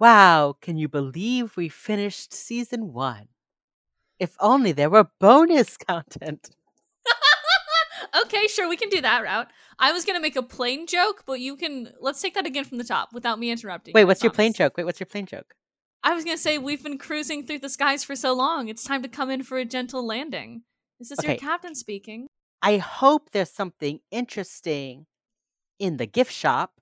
Wow, can you believe we finished season one? If only there were bonus content. okay, sure, we can do that route. I was gonna make a plane joke, but you can let's take that again from the top without me interrupting. Wait, you, what's your plane joke? Wait, what's your plane joke? I was gonna say we've been cruising through the skies for so long. It's time to come in for a gentle landing. This is your captain speaking. I hope there's something interesting in the gift shop.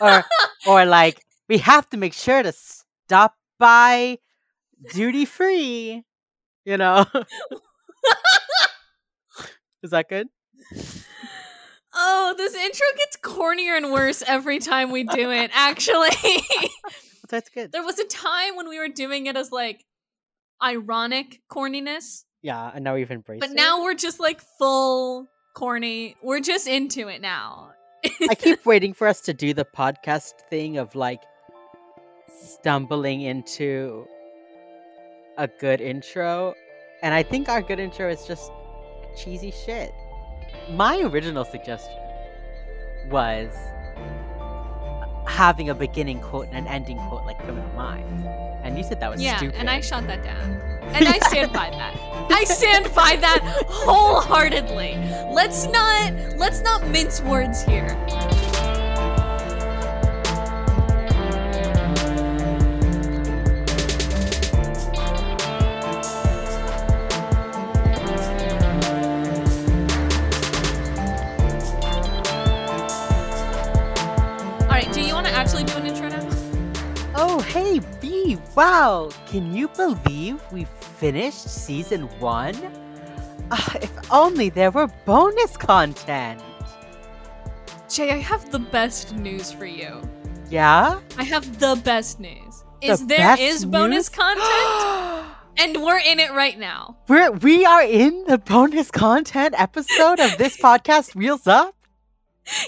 Or or like we have to make sure to stop by duty free. You know? Is that good? Oh, this intro gets cornier and worse every time we do it. Actually, That's good. there was a time when we were doing it as like ironic corniness, Yeah, and now we've embraced but it. now we're just like full corny. We're just into it now. I keep waiting for us to do the podcast thing of like stumbling into a good intro. And I think our good intro is just cheesy shit. My original suggestion was having a beginning quote and an ending quote like Criminal Minds. And you said that was yeah, stupid. and I shot that down. And I stand by that. I stand by that wholeheartedly. Let's not let's not mince words here. Wow! Can you believe we finished season one? Ah, if only there were bonus content! Jay, I have the best news for you. Yeah? I have the best news. The Is there is bonus news? content? and we're in it right now. We're, we are in the bonus content episode of this podcast, Wheels Up?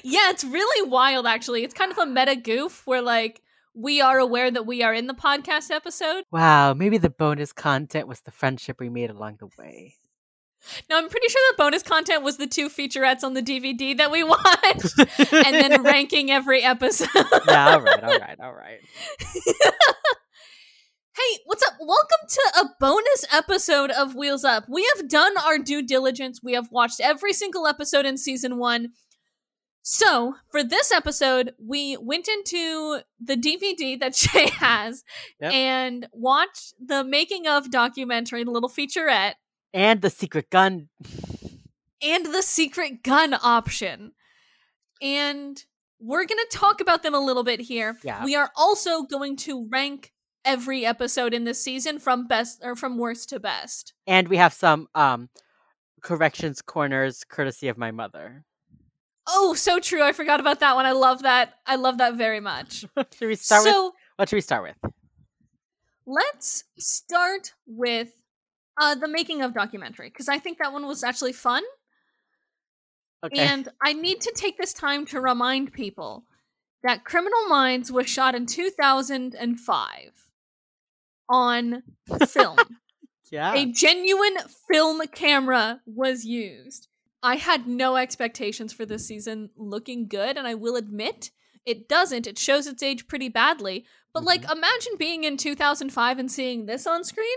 Yeah, it's really wild actually. It's kind of a meta goof where like we are aware that we are in the podcast episode. Wow, maybe the bonus content was the friendship we made along the way. Now I'm pretty sure the bonus content was the two featurettes on the DVD that we watched and then ranking every episode. yeah, alright, alright, alright. Hey, what's up? Welcome to a bonus episode of Wheels Up. We have done our due diligence. We have watched every single episode in season one. So, for this episode, we went into the DVD that Shay has Yep. and watched the making of documentary, the little featurette, And the secret gun. and the secret gun option. And we're going to talk about them a little bit here. Yeah. We are also going to rank every episode in this season from best or from worst to best. And we have some um corrections corners courtesy of my mother. Oh, so true. I forgot about that one. I love that. I love that very much. should we start with so, what should we start with? let's start with uh the making of documentary because I think that one was actually fun. Okay. And I need to take this time to remind people that Criminal Minds was shot in 2005 on film. yeah. A genuine film camera was used. I had no expectations for this season looking good, and I will admit it doesn't. It shows its age pretty badly. But, like, Mm-hmm. imagine being in 2005 and seeing this on screen.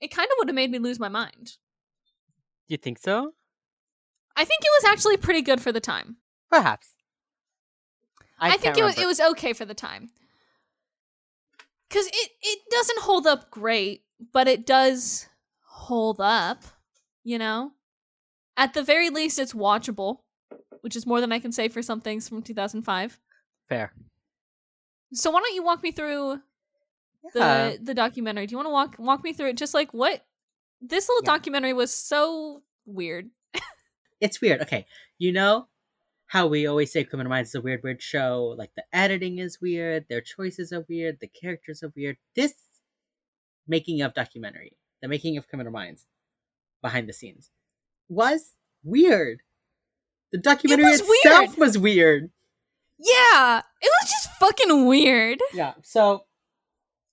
It kind of would have made me lose my mind. you think so? I think it was actually pretty good for the time. Perhaps. I, think can't it was it was okay for the time. Cause it it doesn't hold up great, but it does hold up, you know? At the very least it's watchable, which is more than I can say for some things from 2005. fair. So why don't you walk me through the the documentary? Do you want to walk walk me through it just like what this little Yeah. documentary was so weird. it's weird. Okay, you know how we always say Criminal Minds is a weird, weird show. Like the editing is weird, their choices are weird, the characters are weird. This making of documentary, the making of Criminal Minds, behind the scenes, was weird. The documentary was itself weird. was weird. Yeah, it was just fucking weird. Yeah, so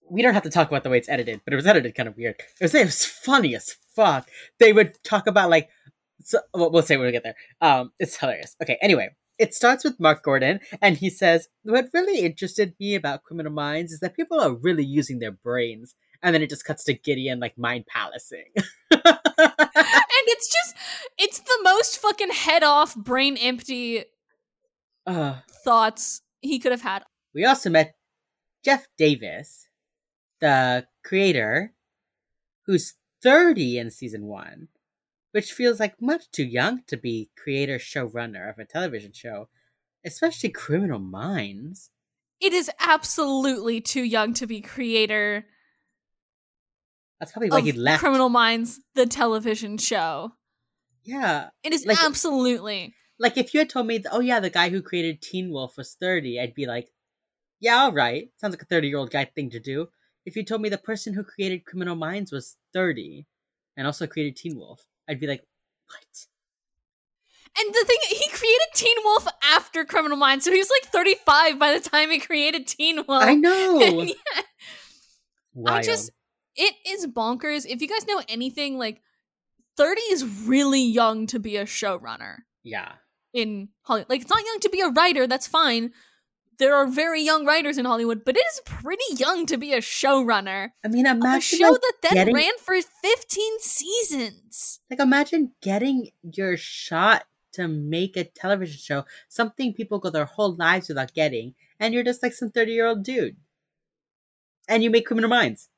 we don't have to talk about the way it's edited, but it was edited kind of weird. It was, it was funny as fuck. They would talk about like, so, well, we'll say when we get there. Um, it's hilarious. Okay, anyway, it starts with Mark Gordon, and he says, What really interested me about Criminal Minds is that people are really using their brains. And then it just cuts to Gideon like mind palacing. it's just it's the most fucking head off, brain empty uh, thoughts he could have had. we also met Jeff Davis, the creator, who's 30 in season one, which feels like much too young to be creator showrunner of a television show, especially Criminal Minds. It is absolutely too young to be creator That's probably why of he left. Criminal Minds, the television show. yeah. It is Like- absolutely. Like if you had told me, oh yeah, the guy who created Teen Wolf was 30, I'd be like, yeah, all right. Sounds like a 30 year old guy thing to do. If you told me the person who created Criminal Minds was 30 and also created Teen Wolf, I'd be like, what? And the thing, he created Teen Wolf after Criminal Minds, so he was like 35 by the time he created Teen Wolf. I know. Yeah, Wild. I just, it is bonkers. If you guys know anything, like 30 is really young to be a showrunner yeah. in Hollywood. Like, it's not young to be a writer, that's fine. There are very young writers in Hollywood, but it is pretty young to be a showrunner. I mean, Of a imagine show like, that then getting- ran for 15 seasons. like imagine getting your shot to make a television show, something people go their whole lives without getting, and you're just like some 30 year old dude. And you make Criminal Minds.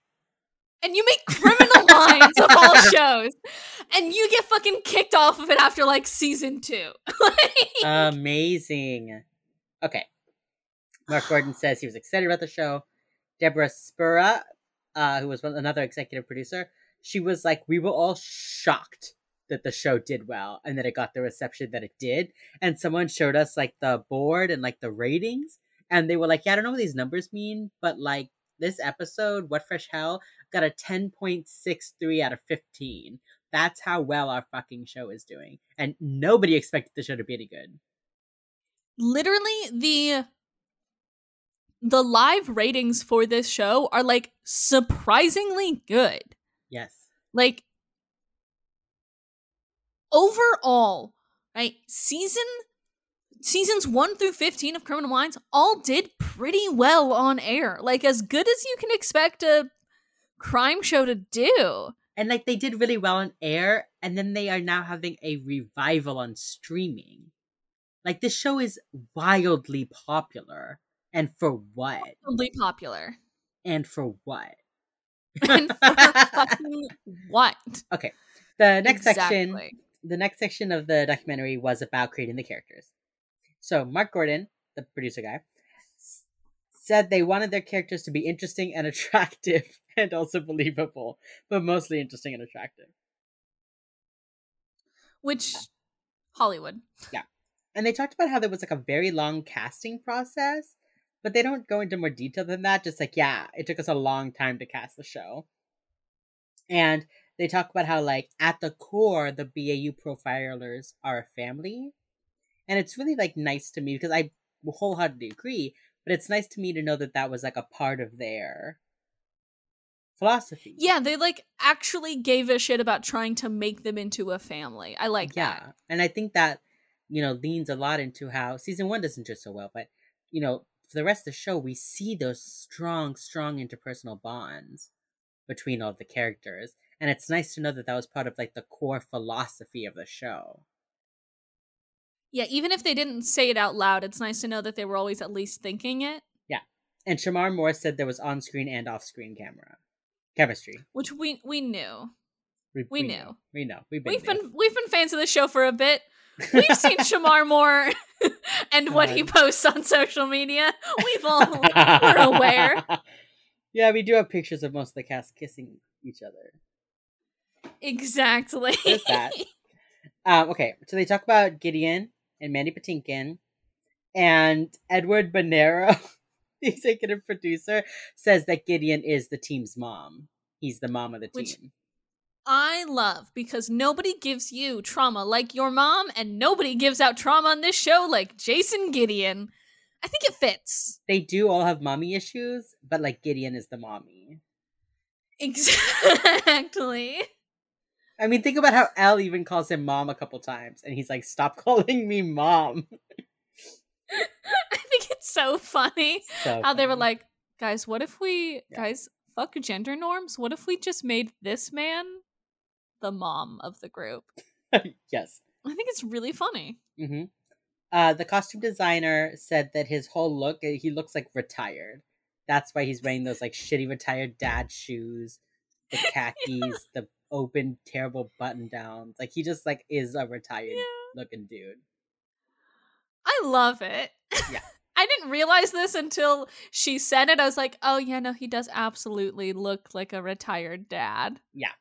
And you make criminal minds of all shows and you get fucking kicked off of it after like season two Like, Amazing. Okay. Mark Gordon says he was excited about the show. Deborah Spera, uh, who was another executive producer, she was like, we were all shocked that the show did well and that it got the reception that it did. And someone showed us like the board and like the ratings, and they were like, yeah, I don't know what these numbers mean, but like this episode, What Fresh Hell, got a 10.63 out of 15. That's how well our fucking show is doing. And nobody expected the show to be any good. literally the the live ratings for this show are like surprisingly good Yes. like overall right season seasons 1 through 15 of criminal minds all did pretty well on air like as good as you can expect a crime show to do And like they did really well on air, and then they are now having a revival on streaming. Like this show is wildly popular. And for what? Wildly popular And for what? and for fucking what Okay. the next section the next section of the documentary was about creating the characters. So Mark Gordon, the producer guy, said they wanted their characters to be interesting and attractive and also believable, but mostly interesting and attractive. which hollywood Yeah. And they talked about how there was like a very long casting process, but they don't go into more detail than that. Just like, yeah, it took us a long time to cast the show. And they talk about how, like, at the core, the BAU profilers are a family. And it's really, like, nice to me because I wholeheartedly agree, but it's nice to me to know that that was, like, a part of their philosophy. yeah they like actually gave a shit about trying to make them into a family i like yeah that Yeah. and i think that you know leans a lot into how season one doesn't do so well but you know for the rest of the show we see those strong strong interpersonal bonds between all the characters and it's nice to know that that was part of like the core philosophy of the show yeah even if they didn't say it out loud it's nice to know that they were always at least thinking it. Yeah. and shemar moore said there was on-screen and off-screen camera chemistry. Which we we knew. We we knew. know. we know. We've been we've been we've been fans of the show for a bit. We've seen shemar moore and what he posts on social media. We've all we're aware. Yeah we do have pictures of most of the cast kissing each other. Exactly. There's that. Um, okay, so they talk about Gideon and Mandy Patinkin, and Edward Bernero, the executive producer, says that Gideon is the team's mom. He's the mom of the Which- team. I love because nobody gives you trauma like your mom, and nobody gives out trauma on this show like Jason Gideon. I think it fits. They do all have mommy issues, but like Gideon is the mommy. Exactly. I mean, think about how Elle even calls him mom a couple times, and he's like, "Stop calling me mom." I think it's so funny So how they were like, guys, what if we, Yeah. guys, fuck gender norms? What if we just made this man the mom of the group? yes. I think it's really funny. hmm Uh, the costume designer said that his whole look, uh, he looks like retired. That's why he's wearing those like shitty retired dad shoes, the khakis, the open terrible button downs. Like he just like is a retired Yeah. looking dude. I love it. Yeah. I didn't realize this until she said it. I was like, oh, yeah, no, he does absolutely look like a retired dad. Yeah.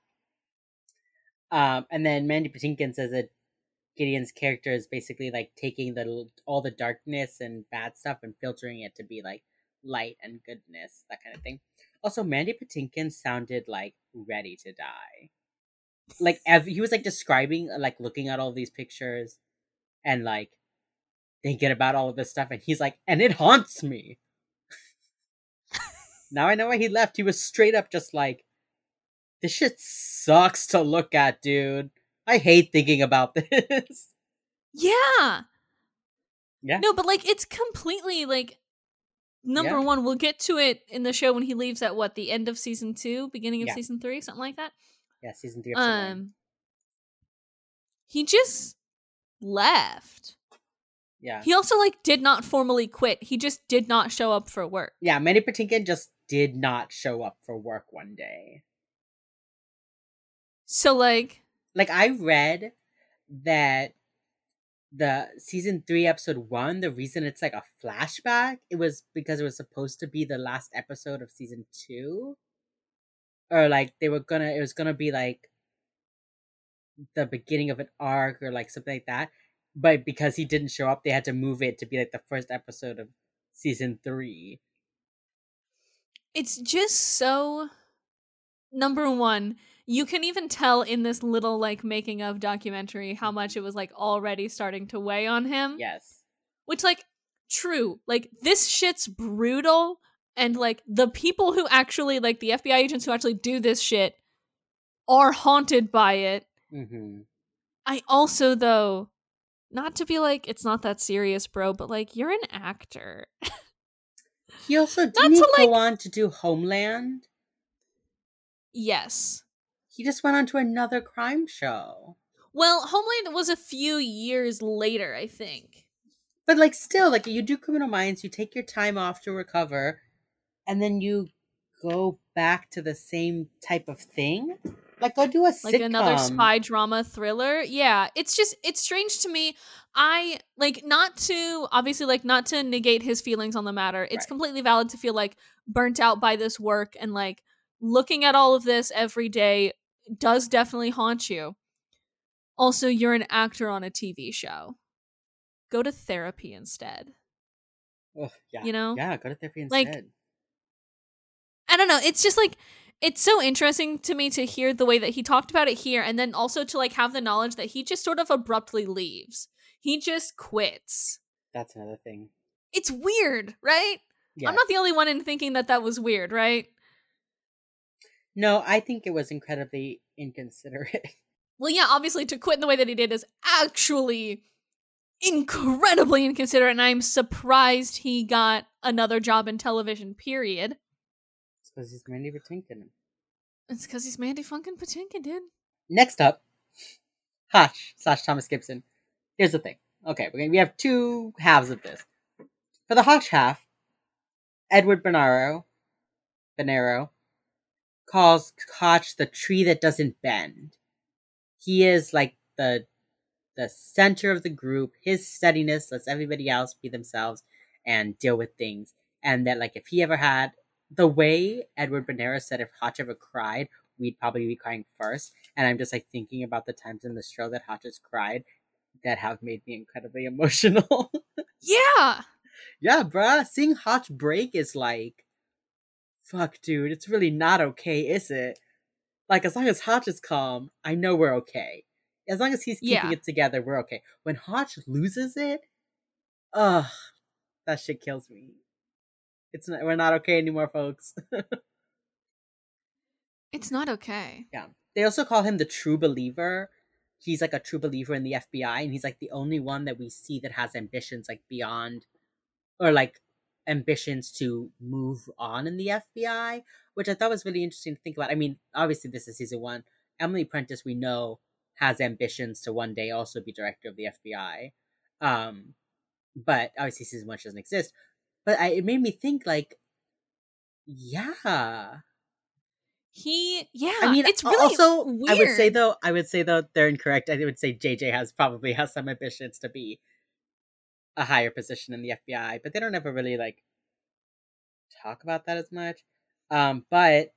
Um, and then Mandy Patinkin says that Gideon's character is basically like taking the all the darkness and bad stuff and filtering it to be like light and goodness, that kind of thing. Also, Mandy Patinkin sounded like ready to die. Like ev- he was like describing, uh, like looking at all these pictures, and like thinking about all of this stuff, and he's like, and it haunts me. now I know why he left. He was straight up just like, this shit sucks to look at, dude. I hate thinking about this. Yeah. Yeah. No, but like it's completely like number Yeah. one. We'll get to it in the show when he leaves at what the end of season two, beginning of Yeah. season three, something like that. Yeah, season three. Um, he just left. Yeah. He also like did not formally quit. He just did not show up for work. Yeah, Mandy Patinkin just did not show up for work one day. So like, Like I read that the season three episode one, the reason it's like a flashback, it was because it was supposed to be the last episode of season two. Or like they were gonna it was gonna be like the beginning of an arc or like something like that. But because he didn't show up, they had to move it to be like the first episode of season three. it's just so number one you can even tell in this little like making of documentary how much it was like already starting to weigh on him Yes. which like true like this shit's brutal and like the people who actually like the fbi agents who actually do this shit are haunted by it Mm-hmm. i also though not to be like it's not that serious bro but like you're an actor He also didn't to, like- go on to do Homeland. yes He just went on to another crime show. well homeland was a few years later i think But like still, like you do criminal minds, you take your time off to recover, and then you go back to the same type of thing. Like go do a like sitcom. another spy drama thriller. Yeah, it's just it's strange to me. I like not to obviously like not to negate his feelings on the matter. It's Right. completely valid to feel like burnt out by this work and like looking at all of this every day does definitely haunt you. Also, you're an actor on a TV show. Go to therapy instead. Ugh, yeah, You know? yeah, go to therapy Like, instead. I don't know. It's just like it's so interesting to me to hear the way that he talked about it here, and then also to like have the knowledge that he just sort of abruptly leaves. He just quits. That's another thing. It's weird, right? Yeah. I'm not the only one in thinking that that was weird, right? No, I think it was incredibly inconsiderate. Well, yeah, obviously to quit in the way that he did is actually incredibly inconsiderate, and I'm surprised he got another job in television. Period. It's because he's Mandy Patinkin. It's because he's Mandy Funkin' Patinkin, dude. Next up, Hotch slash Thomas Gibson. Here's the thing. Okay, we we have two halves of this. For the Hotch half, Edward Bernero, Bernero, calls Hotch the tree that doesn't bend. He is like the the center of the group. His steadiness lets everybody else be themselves and deal with things. And that like if he ever had the way Edward Bernero said if Hotch ever cried, we'd probably be crying first. And I'm just like thinking about the times in the show that Hotch has cried that have made me incredibly emotional. Yeah. yeah, bruh. Seeing Hotch break is like fuck, dude, it's really not okay, is it? Like as long as Hotch is calm, I know we're okay. As long as he's keeping Yeah. it together, we're okay. When Hotch loses it, ugh, that shit kills me. It's not, we're not okay anymore, folks. It's not okay. Yeah. They also call him the true believer. He's like a true believer in the FBI, and he's like the only one that we see that has ambitions like beyond or like ambitions to move on in the FBI, which I thought was really interesting to think about. I mean, obviously this is season one. Emily Prentiss, we know, has ambitions to one day also be director of the FBI. Um, but obviously season one doesn't exist. But I, it made me think like, yeah, He, yeah. I mean, it's really also weird. I would say though, I would say though they're incorrect. I would say JJ has probably has some ambitions to be a higher position in the FBI, but they don't ever really like talk about that as much. Um, but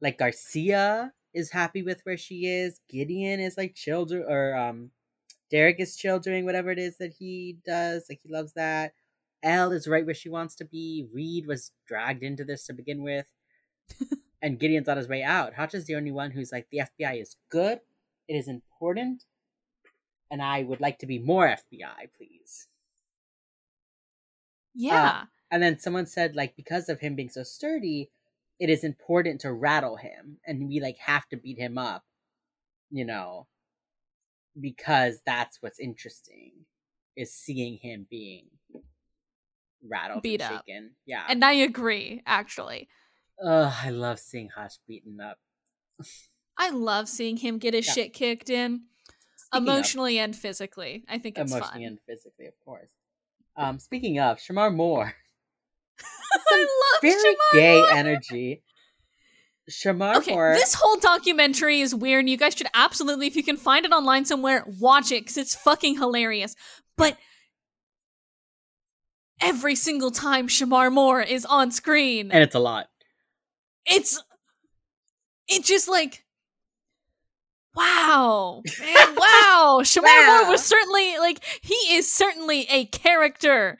like Garcia is happy with where she is. Gideon is like children or um, Derek is chill doing whatever it is that he does. Like he loves that. Elle is right where she wants to be. Reid was dragged into this to begin with. and Gideon's on his way out. Hotch is the only one who's like, the FBI is good, it is important, and I would like to be more FBI, please. Uh, yeah. And then someone said, like, because of him being so sturdy, it is important to rattle him, and we like have to beat him up, you know, because that's what's interesting is seeing him being rattled, Beat and up. shaken. Yeah, and I agree, actually. Ugh, I love seeing Hotch beaten up. I love seeing him get his Yeah. shit kicked in, Speaking of- emotionally and physically. I think it's emotionally fun. and physically, of course. Um, speaking of Shemar Moore, I love very Shemar gay Moore. energy. Shemar Okay, Moore, this whole documentary is weird. And You guys should absolutely, if you can find it online somewhere, watch it because it's fucking hilarious. But every single time Shemar Moore is on screen, and it's a lot. it's it's just like wow man, wow shemar Wow. moore was certainly like he is certainly a character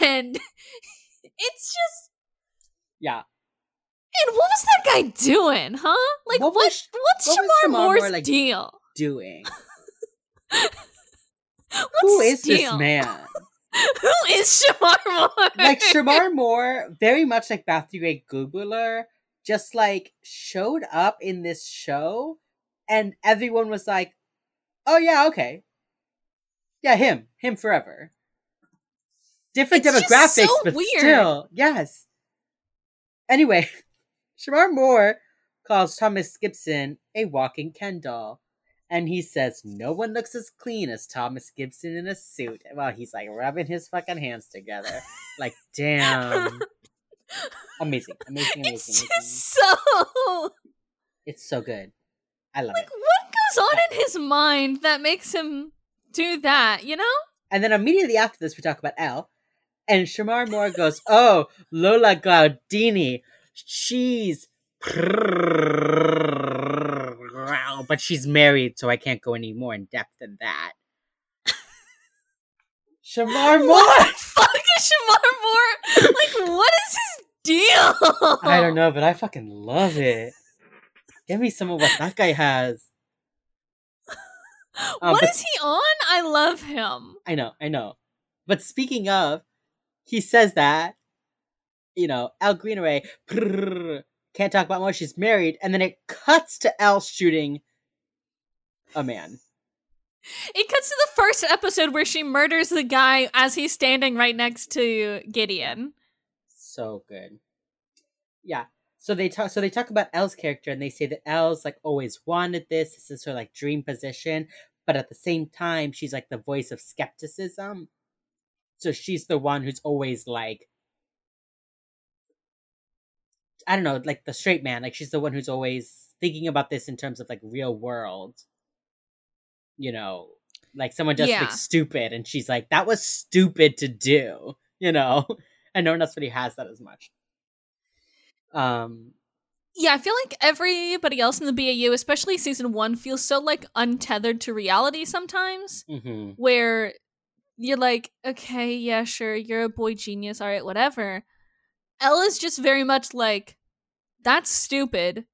and it's just Yeah, and what was that guy doing huh like What what, was- what's what shemar, Shemar moore's Moore, like, deal doing. Who his this man? who is shemar moore Like Shemar Moore, very much like Ray Gubular, just like showed up in this show, and everyone was like, "Oh yeah, okay, yeah, him, him forever." Different It's demographics, so but weird. still, yes. Anyway, Shemar Moore calls Thomas Gibson a walking Ken doll. And he says, No one looks as clean as Thomas Gibson in a suit. While he's like rubbing his fucking hands together. Like, damn. Amazing. Amazing, amazing, it's amazing. just so It's so good. I love it. like it. what goes on in his mind that makes him do that you know And then immediately after this, we talk about Elle. And Shemar Moore goes, Oh, Lola Glaudini. She's. But she's married, so I can't go any more in depth than that. Shemar Moore! What the fuck is Shemar Moore? Like, what is his deal? I don't know, but I fucking love it. Give me some of what that guy has. Um, What but- is he on? I love him. I know, I know. But speaking of, he says that, you know, Elle Greenaway prrr, can't talk about more. She's married, and then it cuts to Al shooting a man. It cuts to the first episode where she murders the guy as he's standing right next to Gideon. So good. Yeah. So they talk. So they talk about Elle's character, and they say that Elle's like always wanted this. This is her like dream position, but at the same time, she's like the voice of skepticism. So she's the one who's always like, I don't know, like the straight man. Like she's the one who's always thinking about this in terms of like real world. You know, like someone just Yeah. like stupid, and she's like, that was stupid to do. You know, and no one else really has that as much. Um, Yeah, I feel like everybody else in the BAU, especially season one, feels so like untethered to reality sometimes. mhm. where you're like, okay, yeah, sure, you're a boy genius, all right, whatever. Ella's just very much like, that's stupid.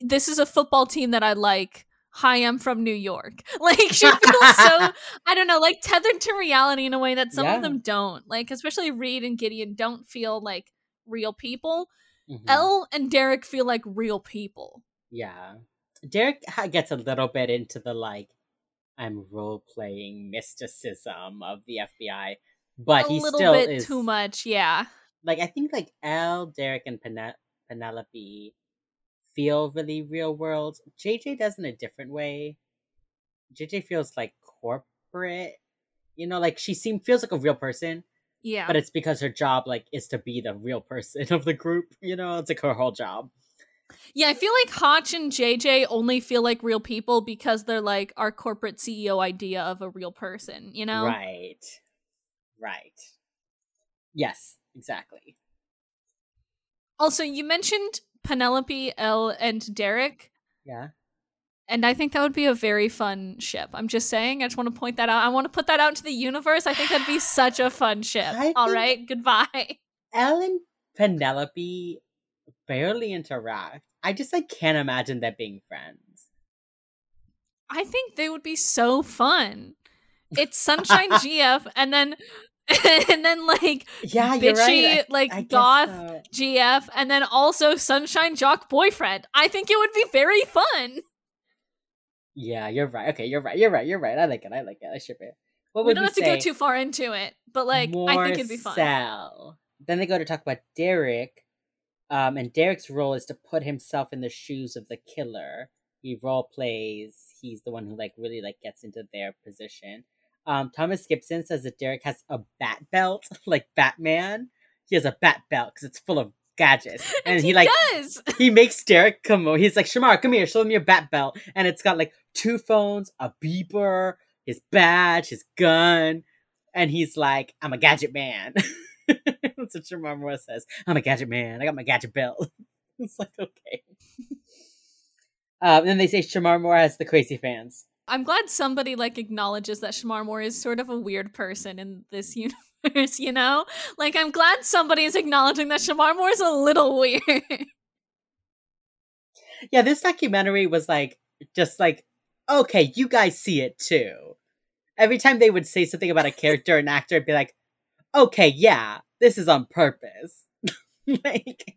This is a football team that I like. Hi, I'm from New York. Like, she feels so, I don't know, like tethered to reality in a way that some Yeah. of them don't. Like, especially Reid and Gideon don't feel like real people. Mhm. Elle and Derek feel like real people. Yeah. Derek gets a little bit into the like, I'm role playing mysticism of the FBI. but a he little still bit is too much. Yeah. like I think like Elle, Derek, and Pene- Penelope feel really real world. JJ does in a different way. JJ feels like corporate. You know, like she seems feels like a real person, Yeah. but it's because her job like is to be the real person of the group. You know, it's like her whole job. yeah, I feel like Hotch and JJ only feel like real people because they're like our corporate CEO idea of a real person, you know? Right. Right. Yes, exactly. Also, you mentioned Penelope, Elle, and Derek. Yeah. And I think that would be a very fun ship. I'm just saying. I just want to point that out. I want to put that out into the universe. I think that'd be such a fun ship. All. Goodbye. Elle and Penelope barely interact. I just like can't imagine them being friends. I think they would be so fun. It's Sunshine GF and then and then like Yeah, you're bitchy right. I- like I goth so. GF and then also Sunshine Jock boyfriend. I think it would be very fun. Yeah, you're right. Okay, you're right. You're right. You're right. I like it. I like it. I ship it. What we don't have to go too far into it, but like I think it'd be fun. Then they go to talk about Derek. Um, and Derek's role is to put himself in the shoes of the killer. He role plays. He's the one who like really like gets into their position. Um, Thomas Gibson says that Derek has a bat belt, like Batman. He has a bat belt because it's full of gadgets, and, he, like does. he makes Derek come over. He's like, Shemar, come here, show me your bat belt. And it's got like two phones, a beeper, his badge, his gun. And he's like, I'm a gadget man. That's what Shemar Moore says. I'm a gadget man. I got my gadget belt. it's like, okay. Um, and then they say Shemar Moore has the crazy fans. I'm glad somebody like acknowledges that Shemar Moore is sort of a weird person in this universe, you know? Like I'm glad somebody is acknowledging that Shemar Moore is a little weird. Yeah, this documentary was like, just like, okay, you guys see it too. Every time they would say something about a character or an actor, it'd be like, okay, yeah, this is on purpose. like,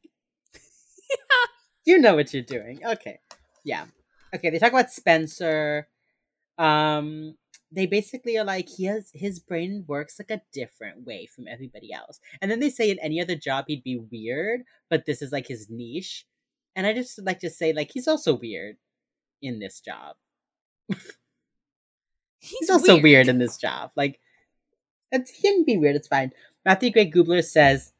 you know what you're doing. Okay, yeah. Okay, they talk about Spencer. Um, they basically are like he has his brain works like a different way from everybody else, and then they say in any other job he'd be weird, but this is like his niche. And I just like to say like he's also weird in this job. He's, He's also weird. in this job. Like, it's, he can be weird. It's fine. Matthew Gray Gubler says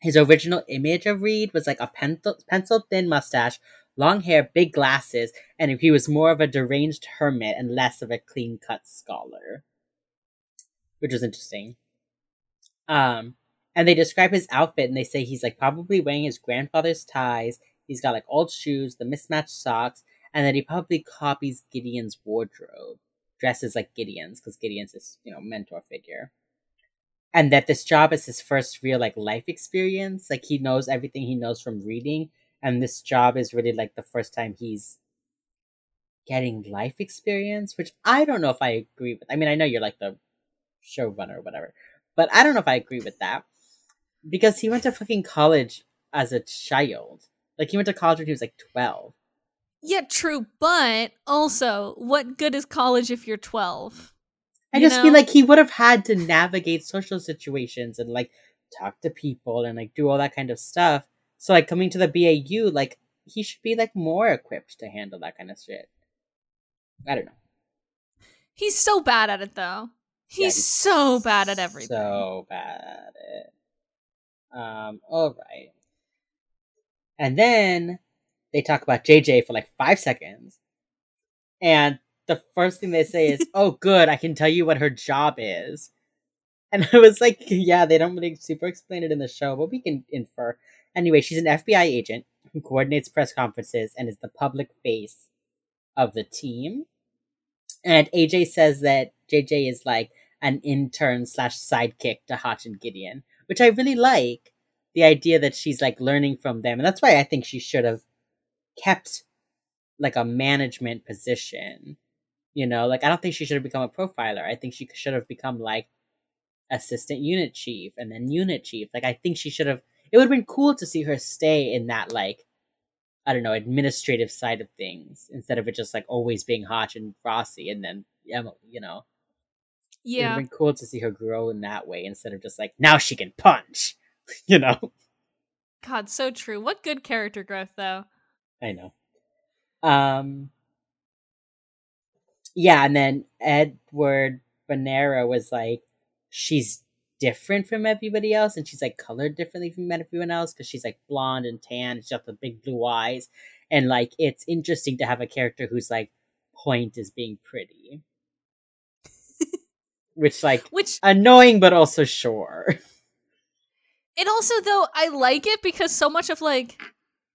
his original image of Reid was like a pencil, pencil thin mustache, long hair, big glasses, and he was more of a deranged hermit and less of a clean cut scholar, which was interesting. Um, and they describe his outfit and they say he's like probably wearing his grandfather's ties. He's got like old shoes, the mismatched socks, and that he probably copies Gideon's wardrobe dresses like Gideon's because Gideon's his you know mentor figure, and that this job is his first real like life experience. Like he knows everything he knows from reading, and this job is really like the first time he's getting life experience. Which I don't know if I agree with. I mean, I know you're like the showrunner or whatever, but I don't know if I agree with that because he went to fucking college as a child. Like he went to college when he was like twelve. Yeah, true, but also, what good is college if you're 12? I You just feel like he would have had to navigate social situations and like talk to people and like do all that kind of stuff. So like coming to the BAU, like he should be like more equipped to handle that kind of shit. I don't know. He's so bad at it though. Yeah, He's so bad at everything. So bad at it. Um, all right. And then they talk about JJ for like five seconds. And the first thing they say is, Oh, good, I can tell you what her job is. And I was like, Yeah, they don't really super explain it in the show, but we can infer. Anyway, she's an FBI agent who coordinates press conferences and is the public face of the team. And AJ says that JJ is like an intern slash sidekick to Hotch and Gideon, which I really like. The idea that she's like learning from them, and that's why I think she should have kept like a management position. You know, like I don't think she should have become a profiler. I think she should have become like assistant unit chief and then unit chief. Like I think she should have. It would have been cool to see her stay in that like I don't know administrative side of things instead of it just like always being Hotch and Rossi and then Emily. You know. Yeah, It would have been cool to see her grow in that way instead of just like now she can punch. you know. God, so true. What good character growth though. I know. Um Yeah, and then Edward Bernero was like, she's different from everybody else, and she's like colored differently from everyone else because she's like blonde and tan, she's got the big blue eyes, and like it's interesting to have a character whose like point is being pretty. Which like Which annoying but also sure. and also though I like it because so much of like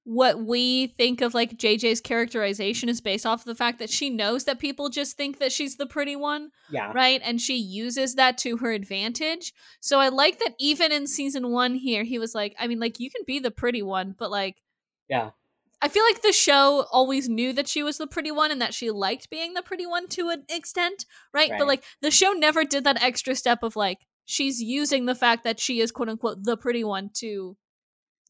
what we think of like JJ's characterization is based off of the fact that she knows that people just think that she's the pretty one, Yeah. right? And she uses that to her advantage. So I like that even in season 1 here he was like I mean like you can be the pretty one, but like Yeah. I feel like the show always knew that she was the pretty one and that she liked being the pretty one to an extent, right? Right. But like the show never did that extra step of like she's using the fact that she is quote unquote the pretty one to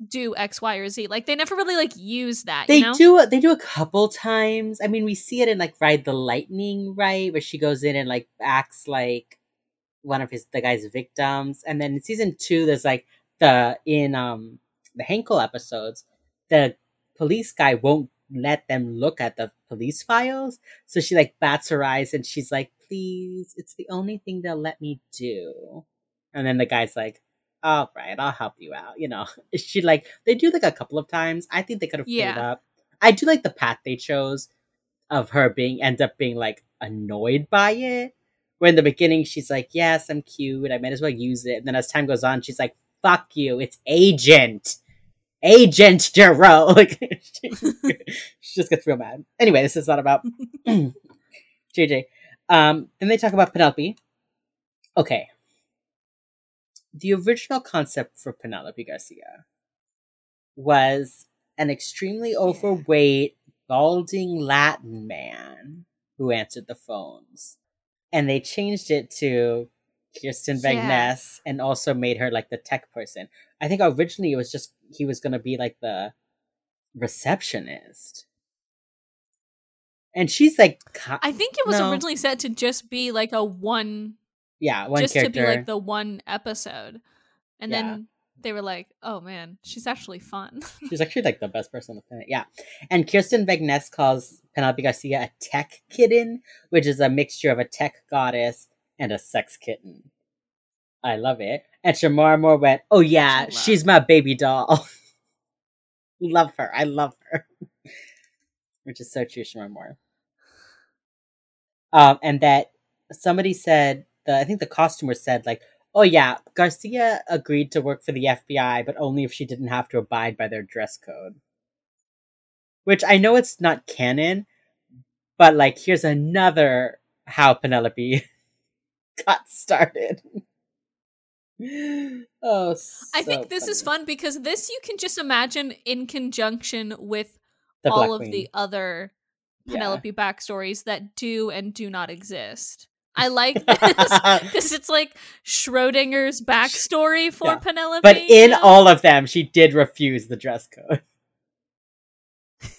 do X, Y, or Z. Like they never really like use that. They you know? do they do a couple times. I mean, we see it in like Ride the Lightning, right? Where she goes in and like acts like one of his the guy's victims. And then in season two, there's like the in um the Hankel episodes, the police guy won't let them look at the police files. So she like bats her eyes and she's like, please, it's the only thing they'll let me do. And then the guy's like, all right, I'll help you out. You know, she like they do like a couple of times. I think they could have played Yeah. up. I do like the path they chose of her being end up being like annoyed by it. Where in the beginning she's like, "Yes, I'm cute. I might as well use it." And then as time goes on, she's like, "Fuck you! It's Agent, Agent Jareau." Like she, she just gets real mad. Anyway, this is not about JJ. Um, then they talk about Penelope. Okay, the original concept for Penelope Garcia was an extremely overweight, balding Latin man who answered the phones. And they changed it to Kirsten Yeah. And also made her like the tech person. I think originally it was just he was going to be like the receptionist. And she's like, I think it was No. originally set to just be like a one yeah, one just character. to be like the one episode. And Yeah. then they were like, "Oh man, she's actually fun." She's actually like the best person on the planet. Yeah. And Kirsten Vangsness calls Penelope Garcia a tech kitten, which is a mixture of a tech goddess and a sex kitten. I love it. And Shemar Moore went, Oh yeah, she's my baby doll. love her. I love her. which is so true, Shemar Moore. Um, and that somebody said the I think the costumer said like, "Oh yeah, Garcia agreed to work for the FBI, but only if she didn't have to abide by their dress code." Which I know it's not canon, but like here's another how Penelope got started. oh, I think this is fun because this you can just imagine in conjunction with The Black all of Queen. the other Yeah. Penelope backstories that do and do not exist. I like this because it's like Schrodinger's backstory for Yeah. Penelope. But you in know? all of them, she did refuse the dress code.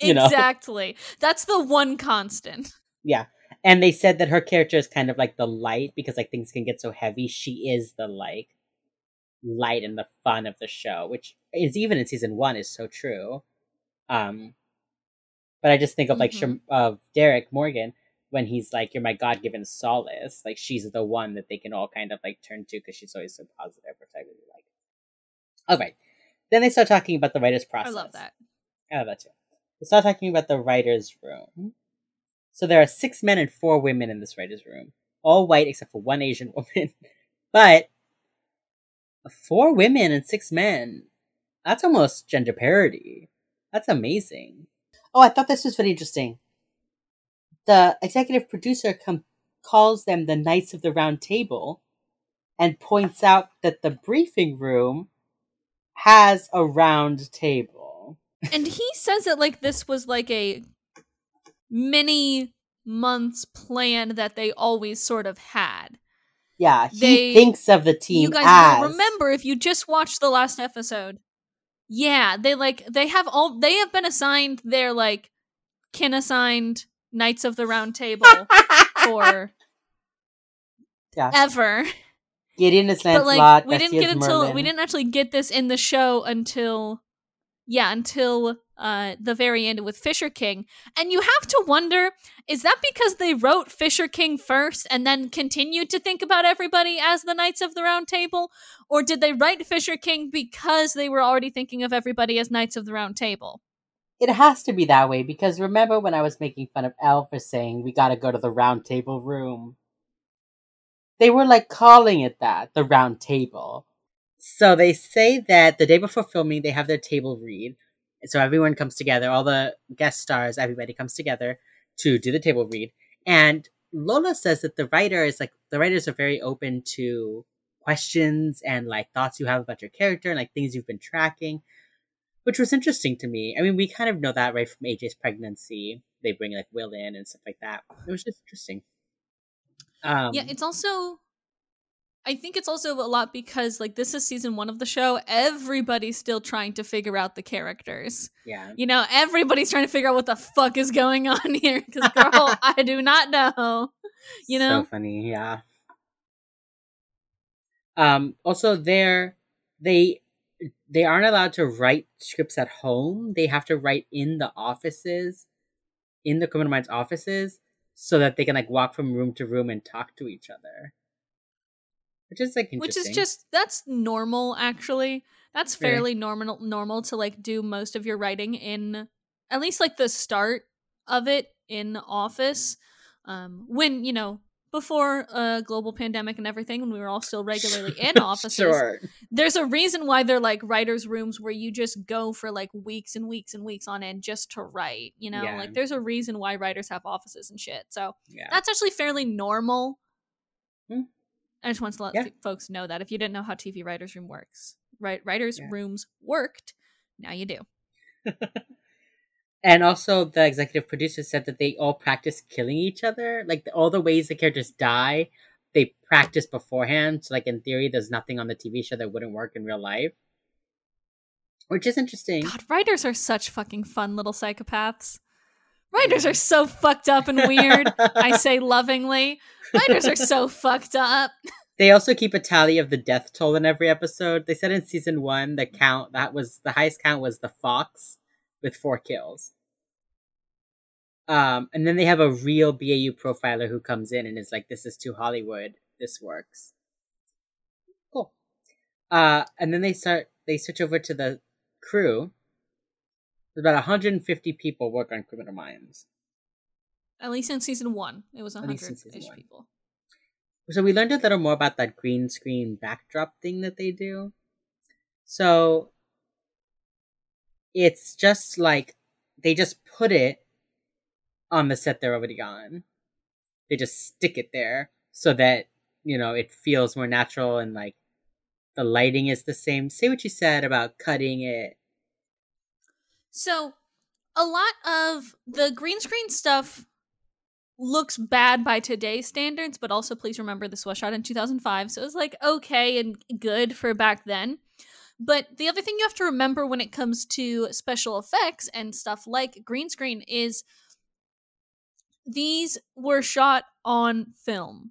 you know. exactly, that's the one constant. Yeah. And they said that her character is kind of like the light because like things can get so heavy. She is the like light and the fun of the show, which is even in season one is so true. Um but I just think of like Mhm. Sham- of Derek Morgan when he's like, "You're my God given solace." Like she's the one that they can all kind of like turn to because she's always so positive, which I really like. All right, then they start talking about the writer's process. I love that. I love that too. Let's start talking about the writer's room. So there are six men and four women in this writer's room, all white except for one Asian woman. But four women and six men, that's almost gender parity. That's amazing. Oh, I thought this was very interesting. The executive producer com- calls them the Knights of the Round Table and points out that the briefing room has a round table. And he says it like this was like a many months plan that they always sort of had. Yeah, he They- thinks of the team you guys as will remember if you just watched the last episode. Yeah, they like they have all they have been assigned their like kin assigned Knights of the Round Table for Yeah. ever. Gideon is but Lancelot. like we didn't get until we didn't actually get this in the show until yeah until uh the very end with fisher king and you have to wonder is that because they wrote fisher king first and then continued to think about everybody as the knights of the round table or did they write fisher king because they were already thinking of everybody as knights of the round table It has to be that way because remember when I was making fun of Elle for saying we gotta go to the round table room? They were like calling it that, the round table. So they say that the day before filming, they have their table read. So everyone comes together, all the guest stars, everybody comes together to do the table read. And Lola says that the writers, like, the writers are very open to questions and like thoughts you have about your character and like things you've been tracking which was interesting to me. I mean, we kind of know that right from AJ's pregnancy. They bring like Will in and stuff like that. It was just interesting. Um, yeah it's also i think it's also a lot because like this is season one of the show everybody's still trying to figure out the characters yeah. You know, everybody's trying to figure out what the fuck is going on here. Because, girl, I do not know. You know? so funny. Yeah. Um. Also, they're they they aren't allowed to write scripts at home. They have to write in the offices, in the criminal minds offices, so that they can like walk from room to room and talk to each other. Which is like Which is just, that's normal, actually. That's fairly normal, normal to like do most of your writing in, at least like the start of it in office. Um, when, you know, before a global pandemic and everything, when we were all still regularly in offices, sure. there's a reason why they're like writers' rooms where you just go for like weeks and weeks and weeks on end just to write. You know, Yeah. like there's a reason why writers have offices and shit. So Yeah. that's actually fairly normal. Hmm. I just want to let Yeah. folks know that if you didn't know how TV writers' room works, right? Writers' rooms worked. Now you do. And also, the executive producer said that they all practice killing each other. Like all the ways the characters die, they practice beforehand. So, like in theory, there's nothing on the TV show that wouldn't work in real life, which is interesting. God, writers are such fucking fun little psychopaths. Writers are so fucked up and weird. I say lovingly. Writers are so fucked up. They also keep a tally of the death toll in every episode. They said in season one, the count that was the highest count was the fox with four kills. Um, and then they have a real BAU profiler who comes in and is like, "This is too Hollywood. This works." Cool. Uh, and then they start. They switch over to the crew. There's about 150 people work on Criminal Minds. At least in season one, it was At least in 100 season ish one. people. So we learned a little more about that green screen backdrop thing that they do. So it's just like they just put it on the set they're already on. They just stick it there so that, you know, it feels more natural and like the lighting is the same. Say what you said about cutting it. So, a lot of the green screen stuff looks bad by today's standards, but also please remember this was shot in 2005, so it was like okay and good for back then. But the other thing you have to remember when it comes to special effects and stuff like green screen is these were shot on film.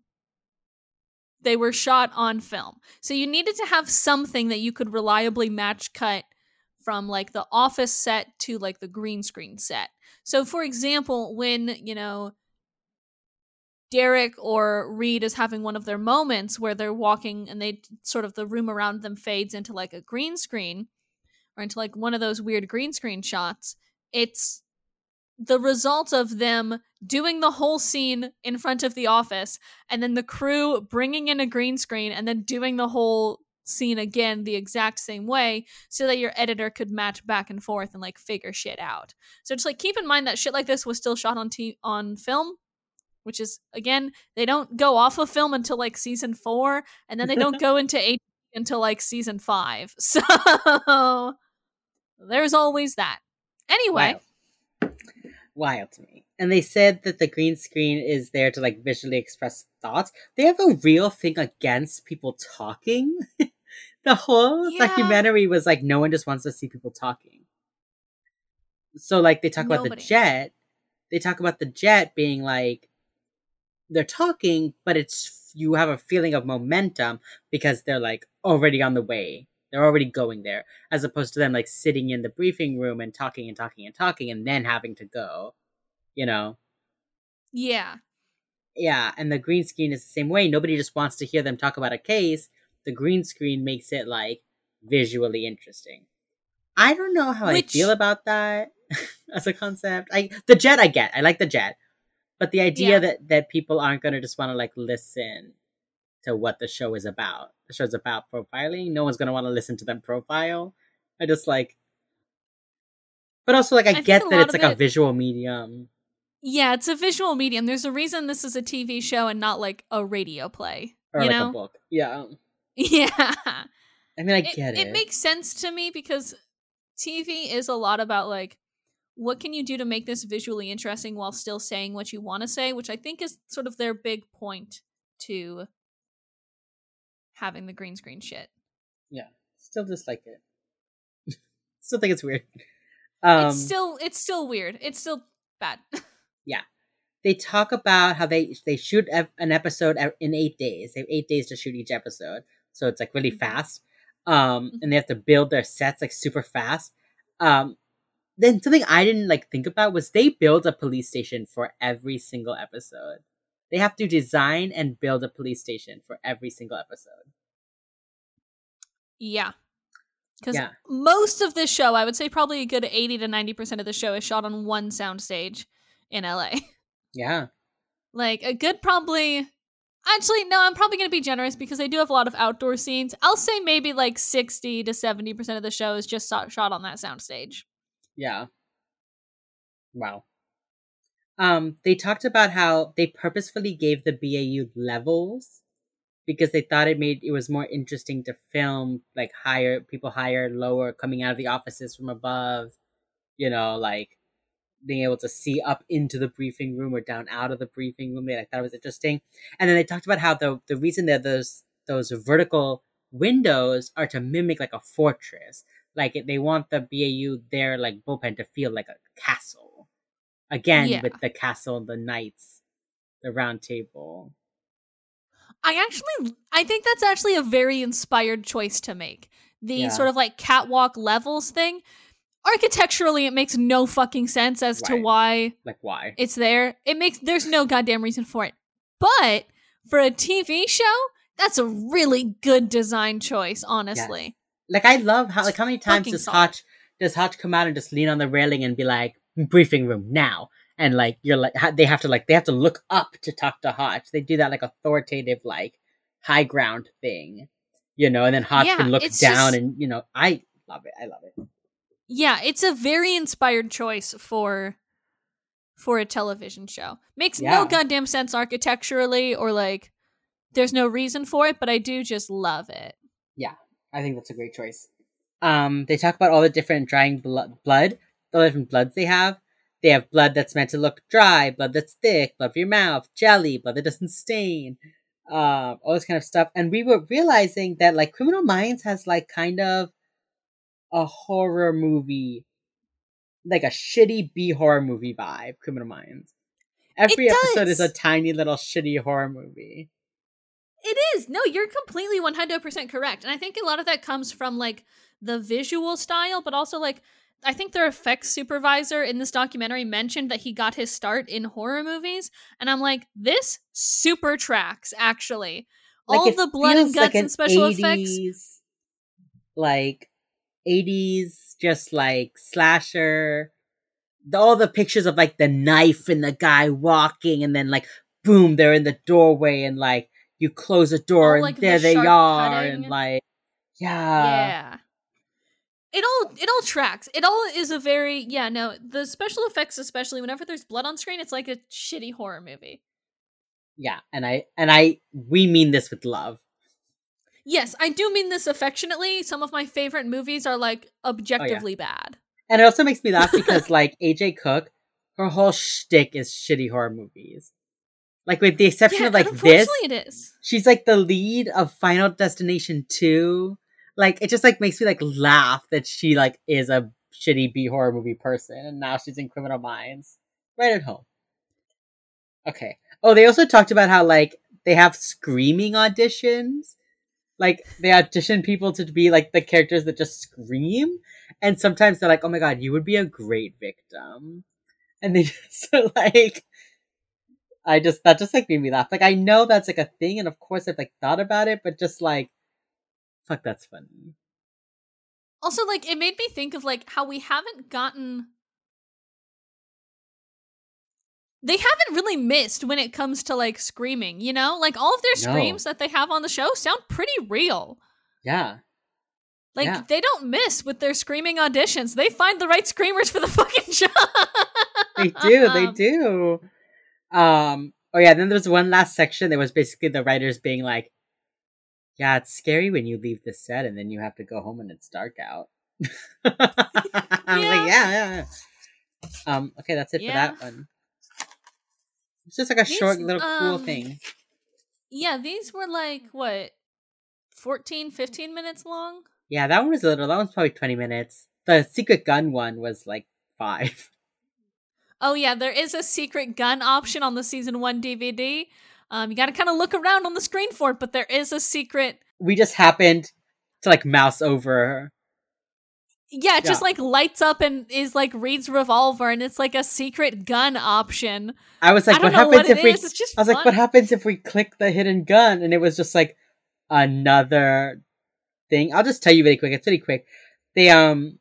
They were shot on film. So you needed to have something that you could reliably match cut from like the office set to like the green screen set. So for example, when, you know, Derek or Reid is having one of their moments where they're walking and they sort of the room around them fades into like a green screen or into like one of those weird green screen shots, it's the result of them doing the whole scene in front of the office and then the crew bringing in a green screen and then doing the whole scene again the exact same way so that your editor could match back and forth and like figure shit out. So just like keep in mind that shit like this was still shot on t- on film, which is again they don't go off of film until like season 4 and then they don't go into HD until like season 5. So there's always that. Anyway, Wild. Wild to me. And they said that the green screen is there to like visually express thoughts. They have a real thing against people talking. the whole Yeah. documentary was like no one just wants to see people talking. So like they talk about the jet. They talk about the jet being like they're talking, but it's you have a feeling of momentum because they're like already on the way. They're already going there, as opposed to them like sitting in the briefing room and talking and talking and talking and then having to go. You know? Yeah. Yeah, and the green screen is the same way. Nobody just wants to hear them talk about a case. The green screen makes it like visually interesting. I don't know how Which- I feel about that as a concept. I the jet I get. I like the jet. But the idea Yeah. that that people aren't going to just want to like listen to what the show is about. The show's about profiling. No one's going to want to listen to them profile. I just like But also like I, I get that it's like a visual medium. Yeah, it's a visual medium. There's a reason this is a TV show and not like a radio play. Or you like know? a book. Yeah. Yeah. I mean I it, get it. it makes sense to me because TV is a lot about like what can you do to make this visually interesting while still saying what you want to say, which I think is sort of their big point to having the green screen shit. Yeah, still dislike it. still think it's weird. Um, it's still it's still weird. It's still bad. Yeah, they talk about how they they shoot an episode in eight days. They have eight days to shoot each episode, so it's like really Mhm. fast. Um, Mhm. and they have to build their sets like super fast. Um, then something I didn't like think about was they build a police station for every single episode. They have to design and build a police station for every single episode. yeah. Because Yeah. most of this show, I would say probably a good 80 to 90% of the show is shot on one soundstage in LA. Yeah, Like a good probably Actually, no, I'm probably going to be generous because they do have a lot of outdoor scenes. I'll say maybe like 60 to 70% of the show is just shot on that soundstage. Yeah. Wow. Um, they talked about how they purposefully gave the BAU levels because they thought it made it was more interesting to film like higher people higher, lower, coming out of the offices from above, you know, like being able to see up into the briefing room or down out of the briefing room. They like, thought it was interesting. And then they talked about how the the reason that those those vertical windows are to mimic like a fortress like they want the BAU their like bullpen to feel like a castle. Again Yeah. with the castle, the knights, the round table. I actually I think that's actually a very inspired choice to make. The Yeah. sort of like catwalk levels thing. Architecturally it makes no fucking sense as to why Like why? it's there. It makes there's no goddamn reason for it. But for a TV show, that's a really good design choice, honestly. Like I love how like how many times does solid. Hotch does Hotch come out and just lean on the railing and be like briefing room now and like you're like they have to like they have to look up to talk to Hotch. They do that like authoritative like high ground thing, you know, and then Hotch Yeah, can look down just- and you know I love it. I love it. Yeah, it's a very inspired choice for for a television show. Makes Yeah. no goddamn sense architecturally or like there's no reason for it, but I do just love it. I think that's a great choice. Um, they talk about all the different drying blood, blood, the different bloods they have. They have blood that's meant to look dry, blood that's thick, blood for your mouth, jelly, blood that doesn't stain, um, all this kind of stuff. And we were realizing that like Criminal Minds has like kind of a horror movie, like a shitty B horror movie vibe. Criminal Minds. Every episode is a tiny little shitty horror movie. It is. No, you're completely 100% correct. And I think a lot of that comes from like the visual style, but also like I think their effects supervisor in this documentary mentioned that he got his start in horror movies, and I'm like, this super tracks actually. All the blood and guts like an and special effects. 80s, like 80s just like slasher all the pictures of like the knife and the guy walking and then like boom they're in the doorway and like you close a door oh, and like, the there they are cutting. and like yeah yeah. It all it all tracks. It all is a very yeah, no, the special effects especially whenever there's blood on screen, it's like a shitty horror movie. yeah and i and i we mean this with love Yes, I do mean this affectionately. Some of my favorite movies are like Oh, objectively bad. and it also makes me laugh because like aj cook her whole shtick is shitty horror movies like with the exception Yeah, of like this it is. she's like the lead of Final Destination 2. Like it just like makes me like laugh that she like is a shitty B horror movie person and now she's in Criminal Minds. Right at home. Okay. Oh, they also talked about how like they have screaming auditions. Like they audition people to be like the characters that just scream, and sometimes they're like, "Oh my god, you would be a great victim," and they just like, I just that just like made me laugh. Like I know that's like a thing, and of course I've like thought about it, but just like, fuck, that's funny. Also, like it made me think of like how we haven't gotten they haven't really missed when it comes to like screaming, you know? Like all of their No. screams that they have on the show sound pretty real. Yeah, Like Yeah. they don't miss with their screaming auditions. They find the right screamers for the fucking job. they do, they do. Um. Oh yeah. Then there's one last section that was basically the writers being like, "Yeah, it's scary when you leave the set and then you have to go home and it's dark out." I'm Yeah. like, yeah, yeah, yeah. Um. Okay, that's it Yeah. for that one. It's just like a short These, little cool um, thing. Yeah, these were like what 14, 15 minutes long. Yeah, that one was a little. That one's probably twenty minutes. The secret gun one was like five. Oh yeah, there is a secret gun option on the season one DVD. Um, you got to kind of look around on the screen for it, but there is a secret. We just happened to like mouse over. Yeah, it just like lights up and is like reads revolver, and it's like a secret gun option. I was like, I what happens what if we? is. I was like, what happens if we click the hidden gun? And it was just like another thing. I'll just tell you really quick. It's really quick. They um,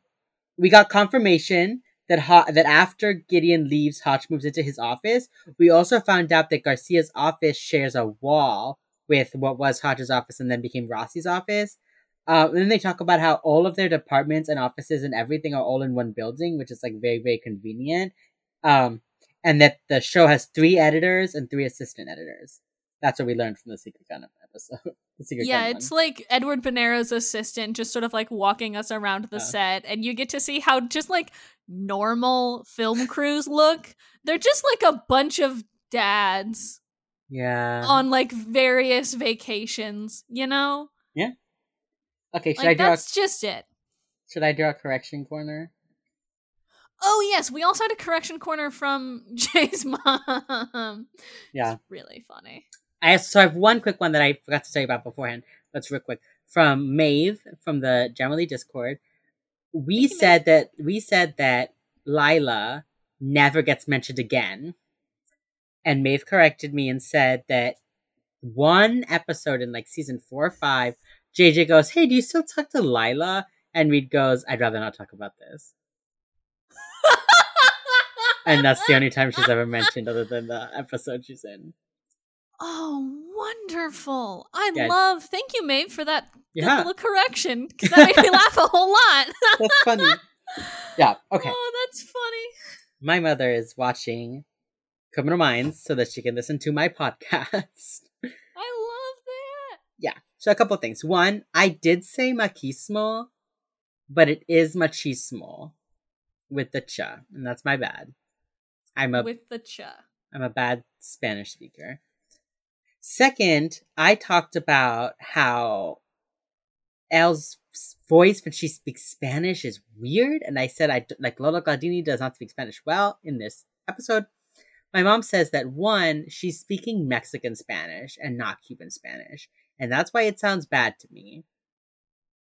we got confirmation that Ho- that after Gideon leaves, Hotch moves into his office. We also found out that Garcia's office shares a wall with what was Hotch's office and then became Rossi's office. Uh, and then they talk about how all of their departments and offices and everything are all in one building, which is like very very convenient. Um, and that the show has three editors and three assistant editors. That's what we learned from the Secret Gun episode. Yeah, it's one. like Edward Bernero's assistant just sort of like walking us around the Oh. set, and you get to see how just like normal film crews look. They're just like a bunch of dads yeah. on like various vacations, you know? Yeah. Okay, should Like I draw? A, that's just it. should I draw a correction corner? Oh yes, we also had a correction corner from Jay's mom. Yeah. It's really funny. I so I have one quick one that I forgot to tell you about beforehand. That's real quick from Maeve from the Generally Discord. We said that we said that Lila never gets mentioned again, and Maeve corrected me and said that one episode in like season four or five, JJ goes, "Hey, do you still talk to Lila?" And Reid goes, "I'd rather not talk about this." And that's the only time she's ever mentioned, other than the episode she's in. Oh, wonderful! I Yeah. love. Thank you, Maeve, for that Yeah, little correction because that made me laugh a whole lot. that's funny. Yeah. Okay. Oh, that's funny. my mother is watching Criminal Minds so that she can listen to my podcast. I love that. yeah. So a couple of things. One, I did say machismo, but it is machismo with the cha, and that's my bad. I'm a With the cha. am a bad Spanish speaker. Second, I talked about how Elle's voice when she speaks Spanish is weird, and I said I like Lola Glaudini does not speak Spanish well in this episode. My mom says that one, she's speaking Mexican Spanish and not Cuban Spanish, and that's why it sounds bad to me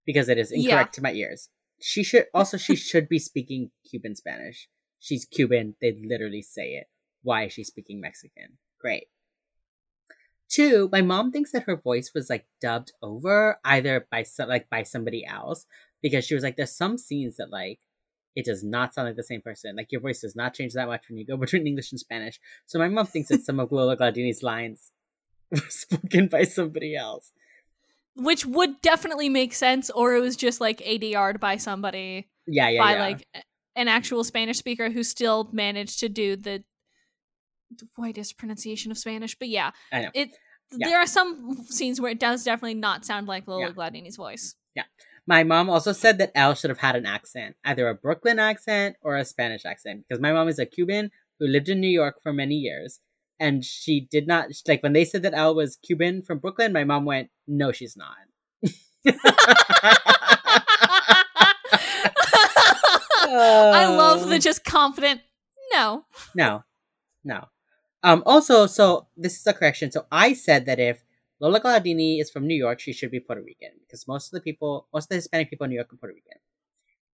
because it is Yeah. incorrect to my ears. She should also she should be speaking Cuban Spanish. She's Cuban. They literally say it. Why is she speaking Mexican? Great. Two, my mom thinks that her voice was like dubbed over either by some like by somebody else because she was like, there's some scenes that like it does not sound like the same person. Like your voice does not change that much when you go between English and Spanish. So my mom thinks that some of Lola Glaudini's lines were spoken by somebody else. Which would definitely make sense, or it was just like ADR'd by somebody Yeah, yeah, by yeah. like an actual Spanish speaker who still managed to do the, the whitest pronunciation of Spanish. But yeah, I know. it. Yeah. There are some scenes where it does definitely not sound like Lola Yeah. Glaudini's voice. Yeah. My mom also said that Elle should have had an accent, either a Brooklyn accent or a Spanish accent, because my mom is a Cuban who lived in New York for many years. And she did not, like, when they said that Elle was Cuban from Brooklyn, my mom went, no, she's not. I love Oh. the just confident. No, No, no. Um, also, so this is a correction. So I said that if Lola Glaudini is from New York, she should be Puerto Rican because most of the people, most of the Hispanic people in New York are Puerto Rican.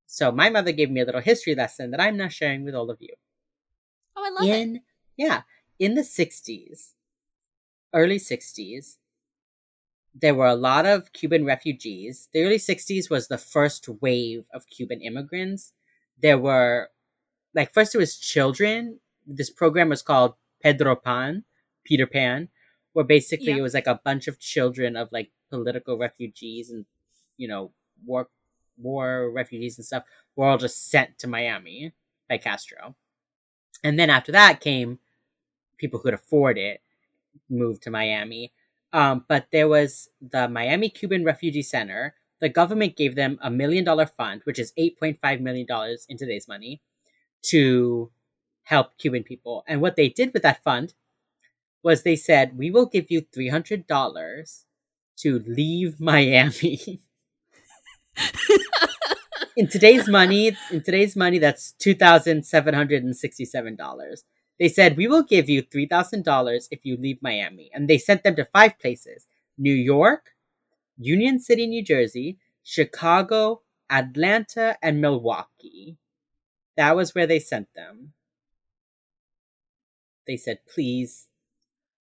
So my mother gave me a little history lesson that I'm now sharing with all of you. Oh, I love in it. yeah, in the 60s, early 60s, there were a lot of Cuban refugees. The early 60s was the first wave of Cuban immigrants. There were like first it was children. This program was called Pedro Pan, Peter Pan, where basically Yeah. it was like a bunch of children of like political refugees and you know war war refugees and stuff were all just sent to Miami by Castro. And then after that came people who could afford it moved to Miami. Um, but there was the Miami Cuban Refugee Center. The government gave them a million dollar fund, which is $8.5 million in today's money, to help Cuban people. And what they did with that fund was they said, We will give you $300 to leave Miami. in today's money, in today's money, that's two thousand seven hundred and sixty-seven dollars. They said we will give you three thousand dollars if you leave Miami, and they sent them to five places: New York, Union City, New Jersey, Chicago, Atlanta, and Milwaukee. That was where they sent them. They said, "Please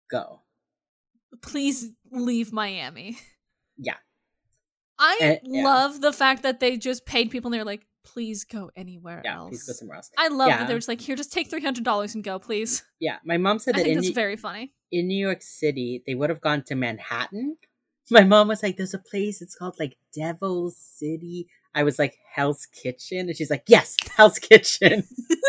go." Please leave Miami. Yeah. I Eh, yeah. love the fact that they just paid people and they were like, please go anywhere Yeah, else. please go somewhere else. I love Yeah. that they were just like, here, just take $300 and go, please. Yeah, my mom said I that think in that's New- very funny. in New York City, they would have gone to Manhattan. My mom was like, "There's a place. It's called like Devil's City." I was like, "Hell's Kitchen," and she's like, "Yes, Hell's Kitchen."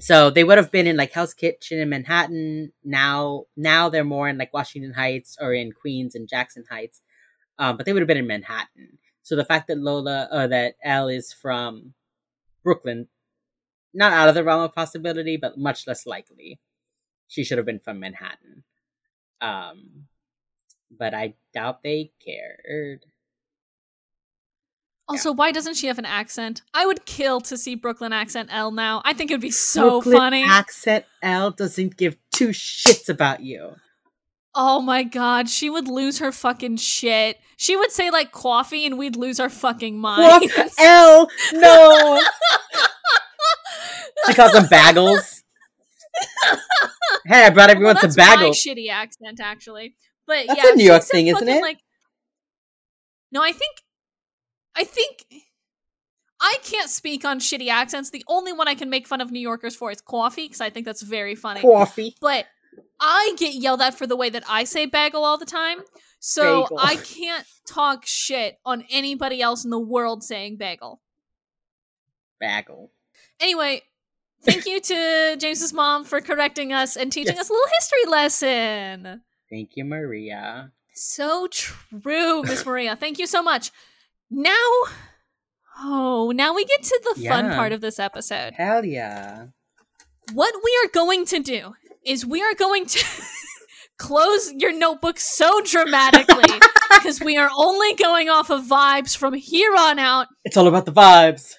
so they would have been in like Hell's Kitchen in Manhattan. Now, now they're more in like Washington Heights or in Queens and Jackson Heights. Um, but they would have been in Manhattan. So the fact that Lola, uh, that Elle is from Brooklyn, not out of the realm of possibility, but much less likely. She should have been from Manhattan. Um, but I doubt they cared. Also, why doesn't she have an accent? I would kill to see Brooklyn accent Elle now. I think it would be so Brooklyn funny. Accent Elle doesn't give two shits about you. oh my god, she would lose her fucking shit. She would say like coffee and we'd lose our fucking minds. What? Elle, no. she calls them bagels. hey, I brought everyone well, some bagels. shitty accent, actually. But That's yeah, a New York thing, isn't it? Like, no, I think, I think, I can't speak on shitty accents. The only one I can make fun of New Yorkers for is coffee because I think that's very funny. Coffee. But I get yelled at for the way that I say bagel all the time. So Bagel. I can't talk shit on anybody else in the world saying bagel. Bagel. Anyway, thank you to James's mom for correcting us and teaching Yes. us a little history lesson. Thank you, Maria. So true, Miss Maria. Thank you so much. Now, oh, now we get to the fun part of this episode. Hell yeah. What we are going to do is we are going to close your notebook so dramatically because we are only going off of vibes from here on out. It's all about the vibes.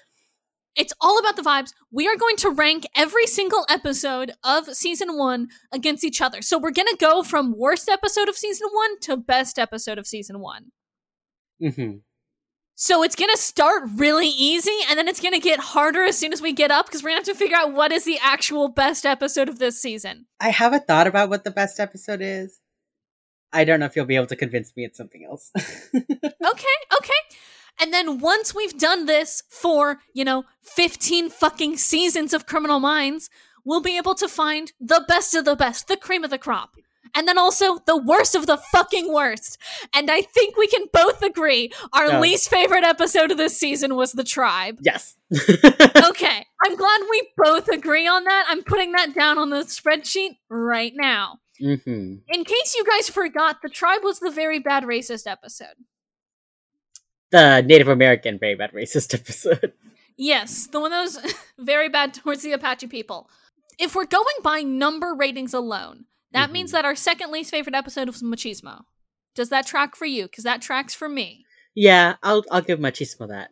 It's all about the vibes. We are going to rank every single episode of season one against each other. So we're going to go from worst episode of season one to best episode of season one. hmm So it's gonna start really easy, and then it's gonna get harder as soon as we get up because we're gonna have to figure out what is the actual best episode of this season. I have a thought about what the best episode is. I don't know if you'll be able to convince me it's something else. Okay, okay. And then once we've done this for, you know, 15 fucking seasons of Criminal Minds, we'll be able to find the best of the best, the cream of the crop. And then also the worst of the fucking worst. And I think we can both agree our Yeah. least favorite episode of this season was The Tribe. yes. okay, I'm glad we both agree on that. I'm putting that down on the spreadsheet right now. hmm In case you guys forgot, the tribe was the very bad racist episode. The Native American very bad racist episode. Yes, the one that was very bad towards the Apache people. If we're going by number ratings alone, that Mhm. means that our second least favorite episode was Machismo. Does that track for you? Because that tracks for me. Yeah, I'll I'll give Machismo that.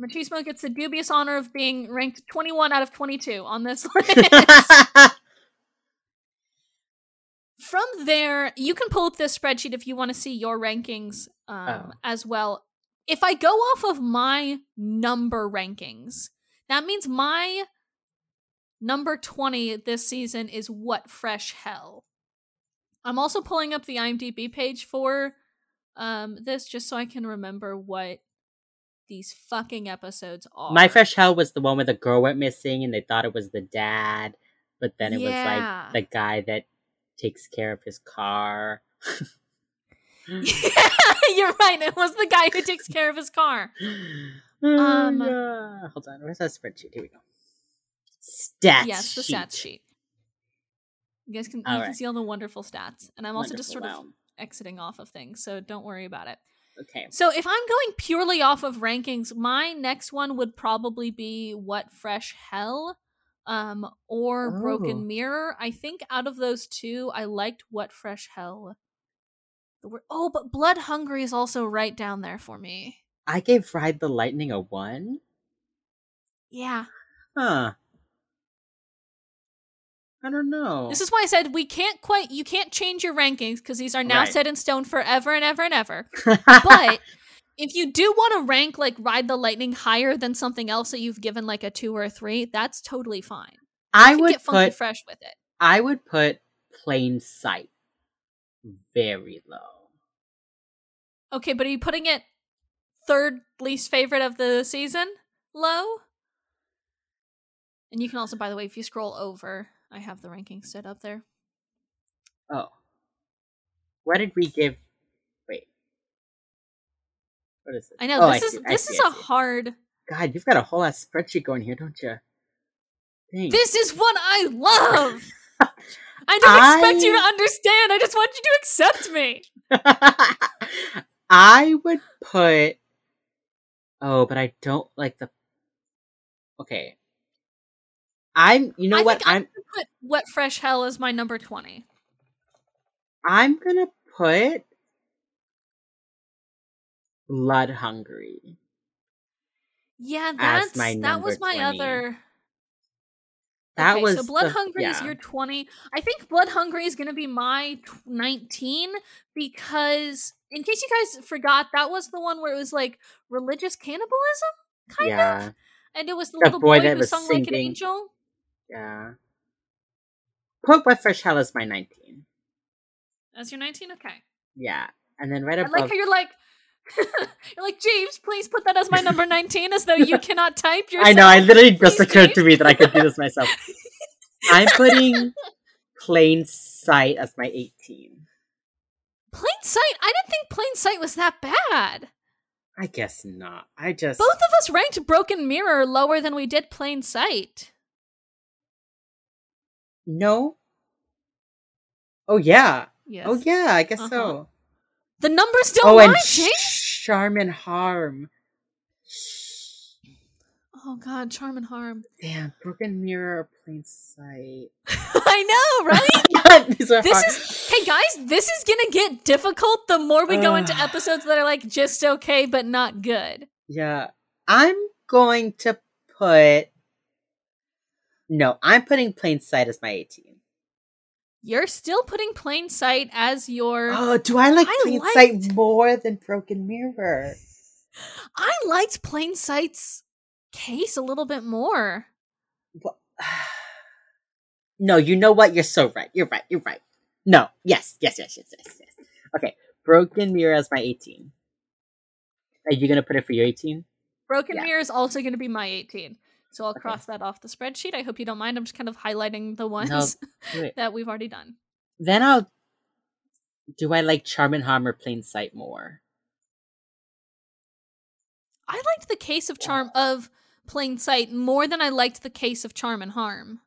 Machismo gets the dubious honor of being ranked 21 out of 22 on this list. From there, you can pull up this spreadsheet if you want to see your rankings um, Oh. as well. If I go off of my number rankings, that means my number 20 this season is What Fresh Hell. I'm also pulling up the IMDb page for um, this just so I can remember what these fucking episodes are. My Fresh Hell was the one where the girl went missing and they thought it was the dad, but then it Yeah. was like the guy that takes care of his car. yeah, you're right. It was the guy who takes care of his car. Um, Yeah. Hold on, where's that spreadsheet? Here we go. Stats. yes, the sheet. stats sheet. You guys can you All can see all the wonderful stats, and I'm also just sort Wonderful, of exiting off of things, so don't worry about it. Okay. So if I'm going purely off of rankings, my next one would probably be What Fresh Hell, um, or Oh. Broken Mirror. I think out of those two, I liked What Fresh Hell. The word, oh, but Blood Hungry is also right down there for me. I gave Ride the Lightning a one. Yeah. Huh. I don't know. This is why I said we can't quite you can't change your rankings because these are now Right. set in stone forever and ever and ever. But if you do want to rank like Ride the Lightning higher than something else that you've given like a two or a three, that's totally fine. I would get funky put fresh with it. I would put Plain Sight very low. Okay, but are you putting it third least favorite of the season? Low? And you can also, by the way, if you scroll over, I have the rankings set up there. Oh. What did we give? Wait. What is this? I know Oh, this is see, this see, is I a hard. God, you've got a whole ass spreadsheet going here, don't you? Dang. This is what I love. I don't expect you to understand. I just want you to accept me. I would put. Oh, but I don't like the. Okay. I'm. You know I what? I'm put Wet Fresh Hell as my number twenty. I'm gonna put. Blood Hungry. Yeah, that's my that was my 20. other. That okay, was so Blood the- Hungry is your twenty. I think Blood Hungry is gonna be my nineteen because, in case you guys forgot, that was the one where it was like religious cannibalism, kind yeah, of, and it was the, The little boy boy, that who was sung like an angel. Yeah. Put Wet Fresh Hell as my 19. As your nineteen, okay. Yeah, and then right above. I like how you're like. you're like Jeeves. Please put that as my number nineteen, as though you cannot type yourself. I know. I literally just Please, occurred to me that I could do this myself. I'm putting Plain Sight as my 18. Plain Sight. I didn't think Plain Sight was that bad. I guess not. I just Both of us ranked Broken Mirror lower than we did Plain Sight. No. Oh yeah. Yes. Oh yeah. I guess Uh-huh. so. The numbers don't oh, lie, and James. Charm and Harm. Oh God, Charm and Harm. Damn, Broken Mirror, Plain Sight. I know, right? God, these are this hard. is hey guys. This is gonna get difficult the more we go into episodes that are like just okay but not good. Yeah. I'm going to put. No, I'm putting Plain Sight as my 18. You're still putting Plain Sight as your. Oh, do I like I Plain liked- Sight more than Broken Mirror? I liked Plain Sight's case a little bit more. Wha- no, you know what? You're so right. You're right. You're right. No. Yes. Yes. Yes. Yes. Yes. yes. Okay. Broken Mirror as my 18. Are you gonna put it for your 18? Broken Yeah. Mirror is also going to be my 18. So I'll Okay. cross that off the spreadsheet. I hope you don't mind. I'm just kind of highlighting the ones that we've already done. Then I'll. Do I like Charm and Harm or Plain Sight more? I liked the case of charm of plain sight more than I liked the case of charm and harm.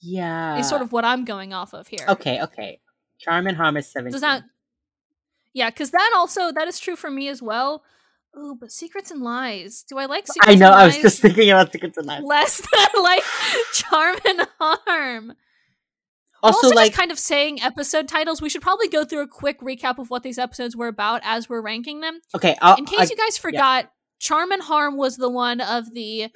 Yeah. is sort of what I'm going off of here. Okay. Okay. Charm and Harm is 17. Does that? Yeah, because that also that is true for me as well. Ooh, but secrets and lies. Do I like secrets? And Lies? I know. I was just thinking about Secrets and Lies. less than like charm and harm. Also, also, like, just kind of saying episode titles. We should probably go through a quick recap of what these episodes were about as we're ranking them. okay. I'll, In case I, you guys forgot, Charm and Harm was the one of the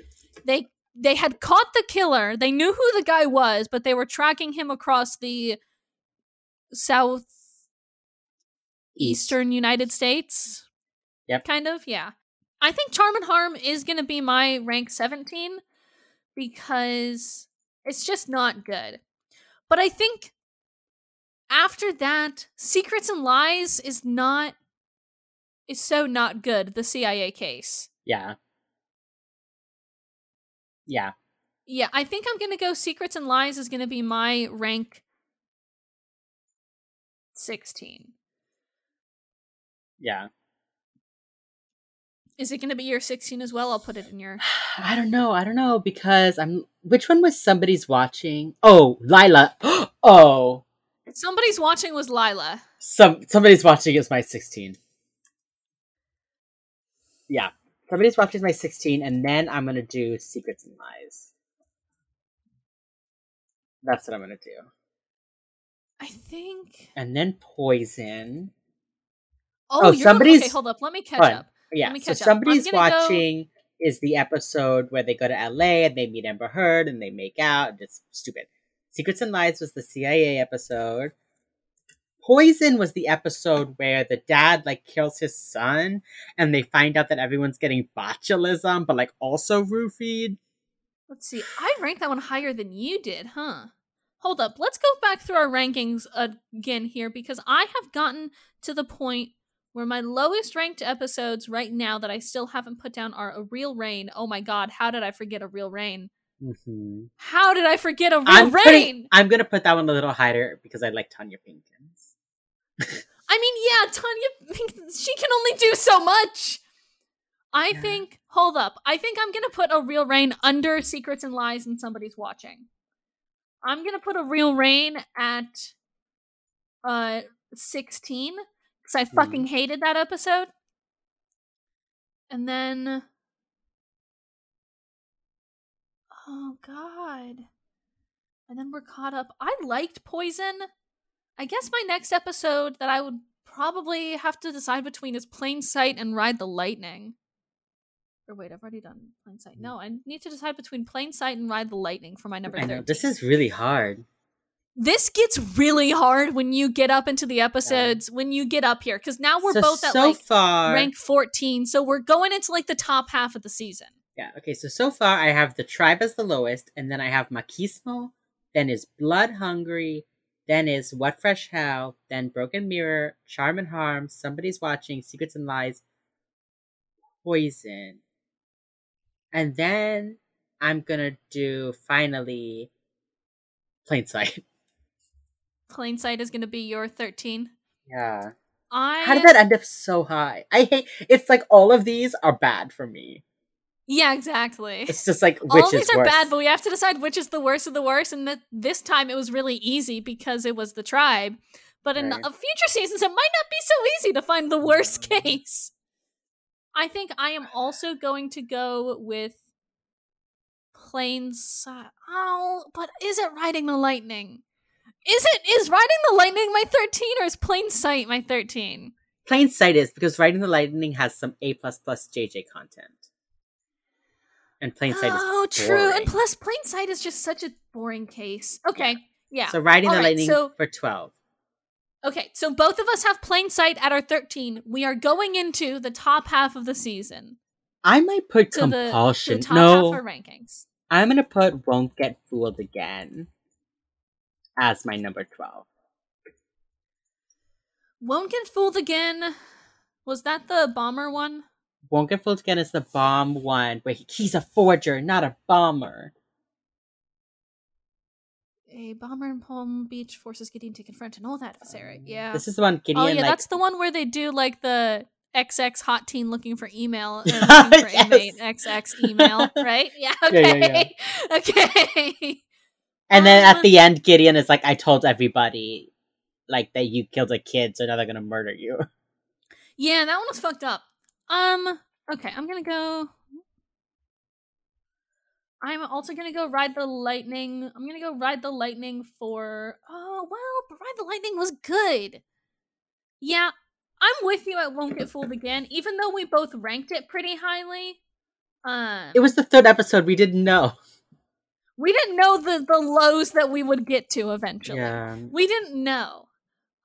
they they had caught the killer. They knew who the guy was, but they were tracking him across the south eastern United States. Yep. Kind of, yeah. I think Charm and Harm is going to be my rank 17 because it's just not good. But I think after that, Secrets and Lies is not is so not good, the CIA case. Yeah. Yeah. Yeah, I think I'm going to go Secrets and Lies is going to be my rank 16. Yeah. Is it going to be your 16 as well? I'll put it in your I don't know. I don't know because I'm. Which one was somebody's watching? Oh, Lila. oh, Somebody's watching was Lila. some somebody's watching is my sixteen. Yeah, somebody's watching is my sixteen, and then I'm gonna do Secrets and Lies. That's what I'm gonna do, I think and then Poison. Oh, Oh, you're somebody's- okay, hold up. Let me catch up. Yeah, so. Somebody's gonna go- watching is the episode where they go to LA and they meet Amber Heard and they make out. It's stupid. Secrets and Lies was the CIA episode. Poison was the episode where the dad like kills his son and they find out that everyone's getting botulism, but like also roofied. Let's see. I ranked that one higher than you did, huh? Hold up. Let's go back through our rankings again here because I have gotten to the point where my lowest ranked episodes right now that I still haven't put down are A Real Rain. Oh my god, how did I forget A Real Rain? Mm-hmm. How did I forget A Real I'm Rain? I'm gonna put that one a little higher because I like Tonya Pinkins. I mean, yeah, Tonya, she can only do so much. I Yeah. think, hold up. I think I'm going to put a real rain under Secrets and Lies and Somebody's Watching. I'm going to put a real rain at uh 16 because I hmm. fucking hated that episode. And then. Oh, God. And then we're caught up. I liked Poison. I guess my next episode that I would probably have to decide between is Plain Sight and Ride the Lightning. Or wait, I've already done Plain Sight. Hmm. No, I need to decide between Plain Sight and Ride the Lightning for my number I 13. know this is really hard. This gets really hard when you get up into the episodes, when you get up here, because now we're so, both at so like far. rank 14, so we're going into like the top half of the season. Yeah, okay, so so far I have the tribe as the lowest, and then I have Machismo, then is Blood Hungry, then is What Fresh Hell, then Broken Mirror, Charm and Harm, Somebody's Watching, Secrets and Lies, Poison. And then I'm gonna do finally Plain Sight. Plain Sight is going to be your 13. Yeah. I How did that end up so high? I hate it's like all of these are bad for me. Yeah, exactly. It's just like which All these are worse. bad, but we have to decide which is the worst of the worst. And that this time it was really easy because it was the tribe. But in Right. future seasons, it might not be so easy to find the worst mm. case. I think I am also going to go with plain sight. Oh, but is it riding the lightning? Is it is riding the lightning my thirteen, or is plain sight my thirteen? Plain Sight is because Riding the Lightning has some A plus plus JJ content. And Plain Sight is Oh, true. And plus, plain sight is just such a boring case. Okay, yeah. So Riding the All right, Lightning so- for twelve. Okay, so both of us have plain sight at our 13. We are going into the top half of the season. I might put To the, the compulsion. top half no, rankings. I'm gonna put Won't Get Fooled Again as my number twelve. Won't get fooled again. Was that the bomber one? Won't Get Fooled Again is the bomb one where he- he's a forger, not a bomber. A bomber in Palm Beach forces Gideon to confront and all that, Sarah. Mm, yeah. This is the one Gideon oh yeah, like that's the one where they do like the XX hot teen looking for email and looking for Yes. inmate XX email, right? Yeah. Yeah, Okay. yeah, okay. And then Um, at the end, Gideon is like, I told everybody like that you killed a kid, so now they're gonna murder you. Yeah, that one was fucked up. Um, okay, I'm gonna go. I'm also gonna go ride the lightning. I'm gonna go ride the lightning for. Oh well, but ride the lightning was good. Yeah, I'm with you. I won't get fooled again, even though we both ranked it pretty highly. Uh, It was the third episode. We didn't know. We didn't know the the lows that we would get to eventually. Yeah. We didn't know.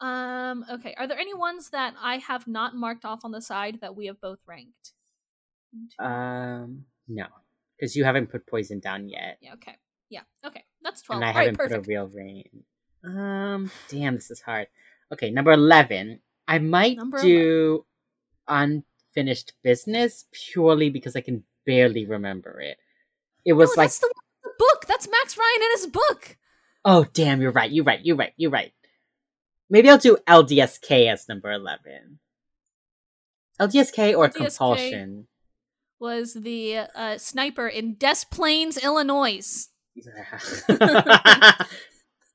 Um. Okay. Are there any ones that I have not marked off on the side that we have both ranked? Um. No, because you haven't put poison down yet, yeah. Okay. Yeah. Okay. That's twelve. and I All right. haven't put a real rain. Um. Damn, this is hard. Okay, number eleven. I might Number do unfinished business purely because I can barely remember it. It No, was like that's the, one in the book. That's Max Ryan in his book. Oh, damn, you're right. You're right. You're right. You're right. Maybe I'll do LDSK as number 11. LDSK or LDSK. Compulsion? Was the uh, sniper in Des Plaines, Illinois?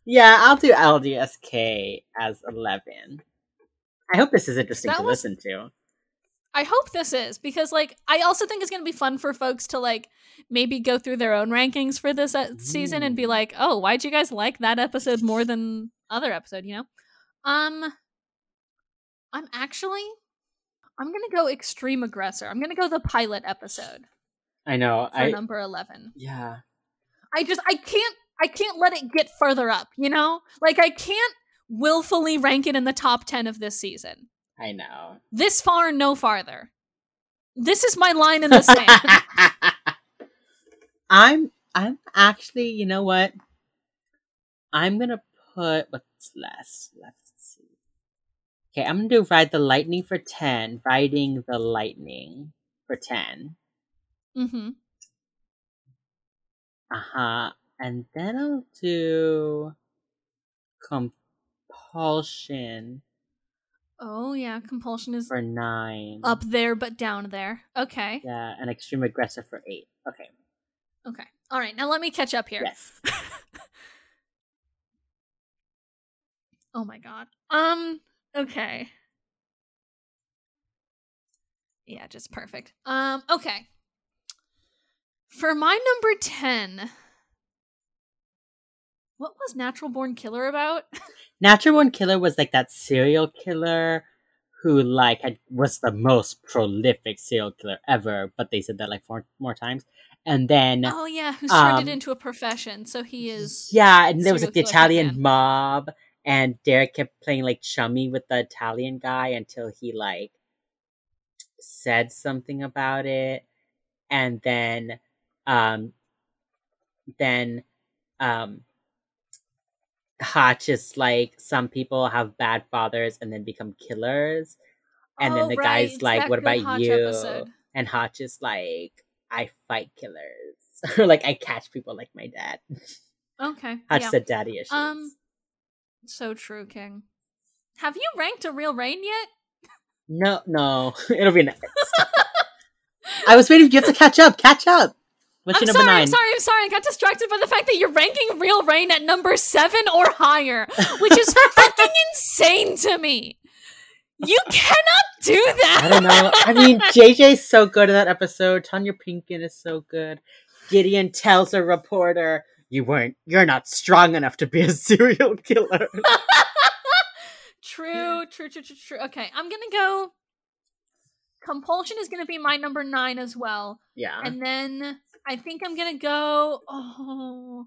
yeah, I'll do LDSK as 11. I hope this is interesting That to was- listen to. I hope this is because, like, I also think it's going to be fun for folks to like maybe go through their own rankings for this uh, season and be like, "Oh, why'd you guys like that episode more than other episode?" You know. Um, I'm actually, I'm gonna go extreme aggressor. I'm gonna go the pilot episode I know. for I number eleven. yeah. I just I can't I can't let it get further up, you know? Like I can't willfully rank it in the top 10 of this season. I know. This far no farther. This is my line in the sand. I'm I'm actually, you know what? I'm gonna put what's less. Let's see. Okay, I'm gonna do ride the lightning for ten. Riding the lightning for ten. Mm-hmm. Uh huh. And then I'll do compulsion Oh yeah, compulsion is for nine. up there but down there. Okay. Yeah, and extreme aggressive for eight. Okay. Okay. All right. Now let me catch up here. Yes. Oh my god. Um okay. Yeah, just perfect. Um okay. For my number 10 What was Natural Born Killer about? Natural Born Killer was like that serial killer who like had, was the most prolific serial killer ever, but they said that like four more times. And then oh yeah, who's turned Um, it into a profession. So he is yeah, and there was like the Italian mob, and Derek kept playing like chummy with the Italian guy until he like said something about it, and then um then um Hotch is like some people have bad fathers and then become killers. And then Oh, the right, guy's like, What about Hotch you? episode. And Hotch is like, I fight killers. or like I catch people like my dad. Okay. Hotch yeah. said daddy issues. Um so true, King. Have you ranked a real rain yet? no, no. It'll be next. I was waiting. You have to catch up. Catch up. What's I'm your sorry, 9 I'm sorry, I'm sorry. I got distracted by the fact that you're ranking Real Rain at number seven or higher, which is fucking insane to me. You cannot do that. I don't know. I mean, JJ's so good in that episode. Tonya Pinkin is so good. Gideon tells a reporter, "You weren't. You're not strong enough to be a serial killer." true, true, true, true, true. Okay, I'm gonna go. Compulsion is gonna be my number nine as well, yeah. and then I think I'm gonna go. Oh,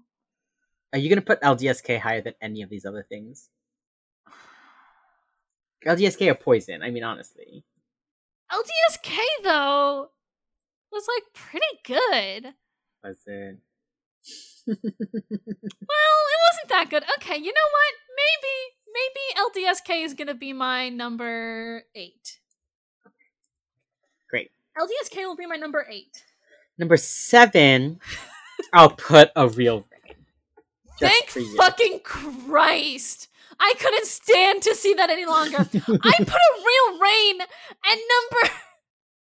Are you gonna put LDSK higher than any of these other things? LDSK or poison? I mean, honestly. LDSK though was like pretty good. Was it? Well, it wasn't that good. Okay, you know what? Maybe maybe LDSK is gonna be my number eight. Great. LDSK will be my number eight. Number seven, I'll put a real rain. Thank fucking Christ! I couldn't stand to see that any longer. I put a real rain at number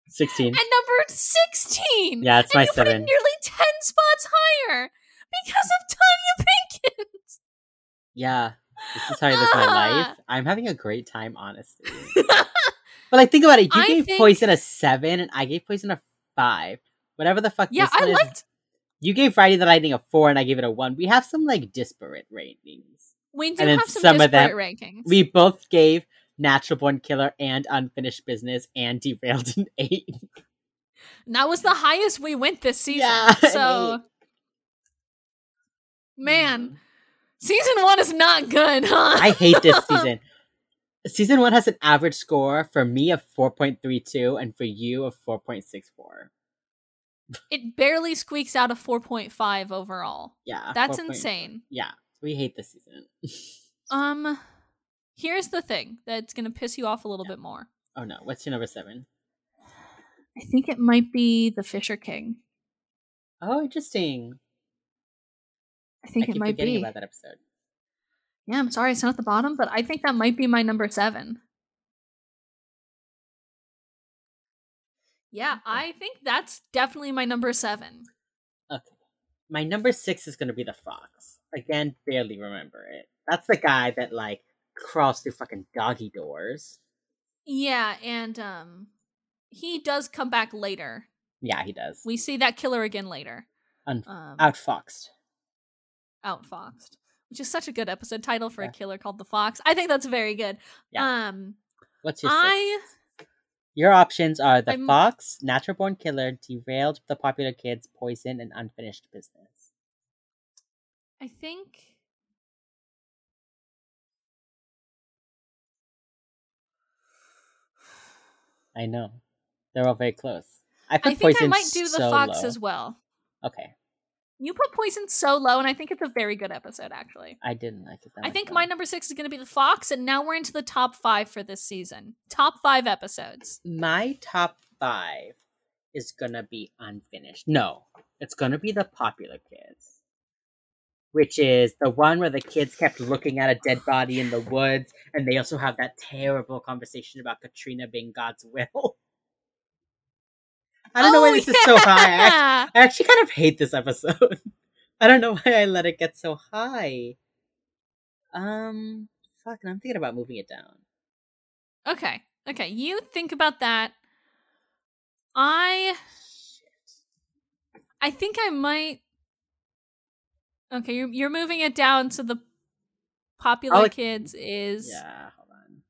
16. at number sixteen. Yeah, it's and my you put it seven. nearly ten spots higher because of Tonya Pinkins. Yeah. This is how I live my life. I'm having a great time, honestly. but like, think about it. You I gave think- Poison a seven, and I gave Poison a five. Whatever the fuck. yeah, this I one is- liked. You gave Friday the Lightning a four, and I gave it a one. We have some like disparate ratings. We do have some, some of disparate them- rankings. We both gave Natural Born Killer and Unfinished Business and Derailed an eight. And that was the highest we went this season. Yeah, so, Mm. man, season one is not good, huh? I hate this season. Season one has an average score for me of 4.32 and for you of 4.64. it barely squeaks out a 4.5 overall. Yeah. That's 4.4. insane. Yeah. We hate this season. Um, here's the thing that's gonna piss you off a little bit more. oh no. What's your number seven? I think it might be the Fisher King. Oh, interesting. I think I it might be. about that episode. Yeah, I'm sorry it's not at the bottom, but I think that might be my number seven. Yeah, I think that's definitely my number seven. Okay. My number six is going to be the fox. Again, barely remember it. That's the guy that, like, crawls through fucking doggy doors. Yeah, and um he does come back later. Yeah, he does. We see that killer again later. Un- Um Outfoxed. Outfoxed. Which is such a good episode title for Yeah. a killer called the Fox. I think that's very good. Yeah. Um What's your six? Your options are the I'm- fox, natural born killer, derailed the popular kids, poison, and unfinished business. I think I know. They're all very close. I I think I might do the so Fox low. as well. Okay. You put Poison so low, and I think it's a very good episode, actually. I didn't like it that I think though. my number six is going to be The Fox, and now we're into the top five for this season. Top five episodes. my top five is gonna be unfinished. No, it's gonna be the popular kids, which is the one where the kids kept looking at a dead body in the woods, and they also have that terrible conversation about Katrina being God's will. I don't know why Oh, this is so high. I act- yeah! I actually kind of hate this episode. I don't know why I let it get so high. Um, fuck, I'm thinking about moving it down. Okay, okay. You think about that. I, I think I might. Okay, you're you're moving it down to the popular I'll- kids is. Yeah, hold on.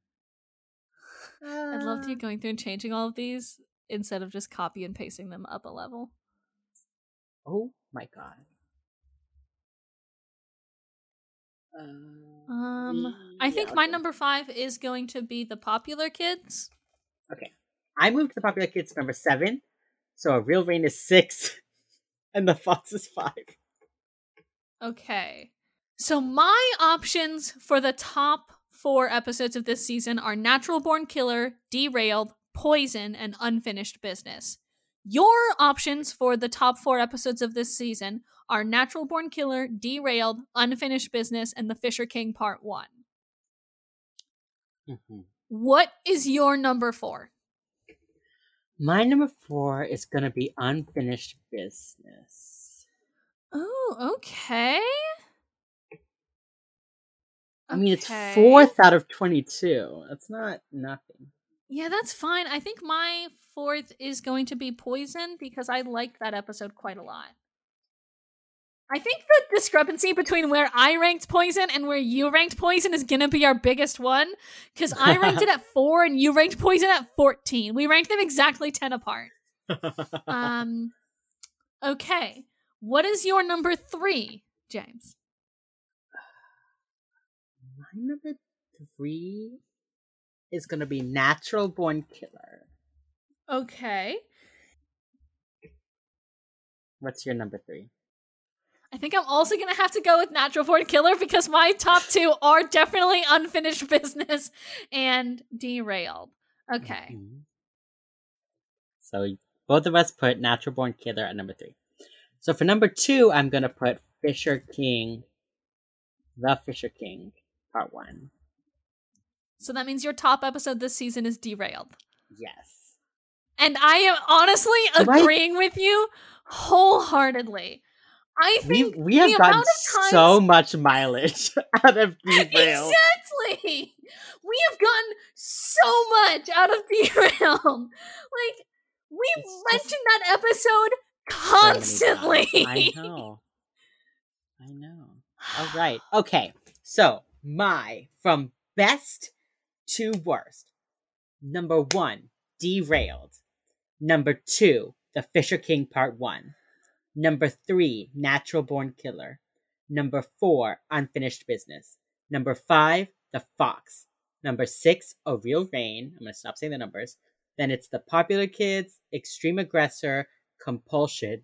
I'd love to Uh, going through and changing all of these instead of just copy and pasting them up a level. Oh my god. Uh, Um, I yeah, think my number five is going to be the popular kids. Okay, I moved the popular kids to number seven, so a real rain is six, and the fox is five. Okay. So my options for the top four episodes of this season are Natural Born Killer, Derailed, Poison, and Unfinished Business. Your options for the top four episodes of this season are Natural Born Killer, Derailed, Unfinished Business, and The Fisher King Part 1. Mhm. What is your number four? My number four is gonna be unfinished business. Oh, okay. I mean, it's fourth out of twenty-two. That's not nothing. Yeah, that's fine. I think my fourth is going to be Poison because I liked that episode quite a lot. I think the discrepancy between where I ranked Poison and where you ranked Poison is going to be our biggest one because I ranked it at four and you ranked Poison at 14. We ranked them exactly 10 apart. Um, okay. What is your number three, James? My number three is gonna be natural born killer. Okay. What's your number three? I think I'm also going to have to go with Natural Born Killer because my top two are definitely Unfinished Business and Derailed. Okay. Mhm. So both of us put natural born killer at number three. So for number two, I'm gonna put Fisher King, the Fisher King, part one. So that means your top episode this season is Derailed. Yes. And I am honestly Right. agreeing with you wholeheartedly. I We think we have gotten times- so much mileage out of derail. Exactly. We have gotten so much out of Derailed. Like, we It's just mentioned that episode constantly. I know. I know. All right. Okay. So my from best two worst. Number one, Derailed. Number two, The Fisher King Part 1. Number three, Natural Born Killer. Number four, Unfinished Business. Number five, The Fox. Number six, A Real Rain. I'm to stop saying the numbers. Then it's The Popular Kids, Extreme Aggressor, Compulsion,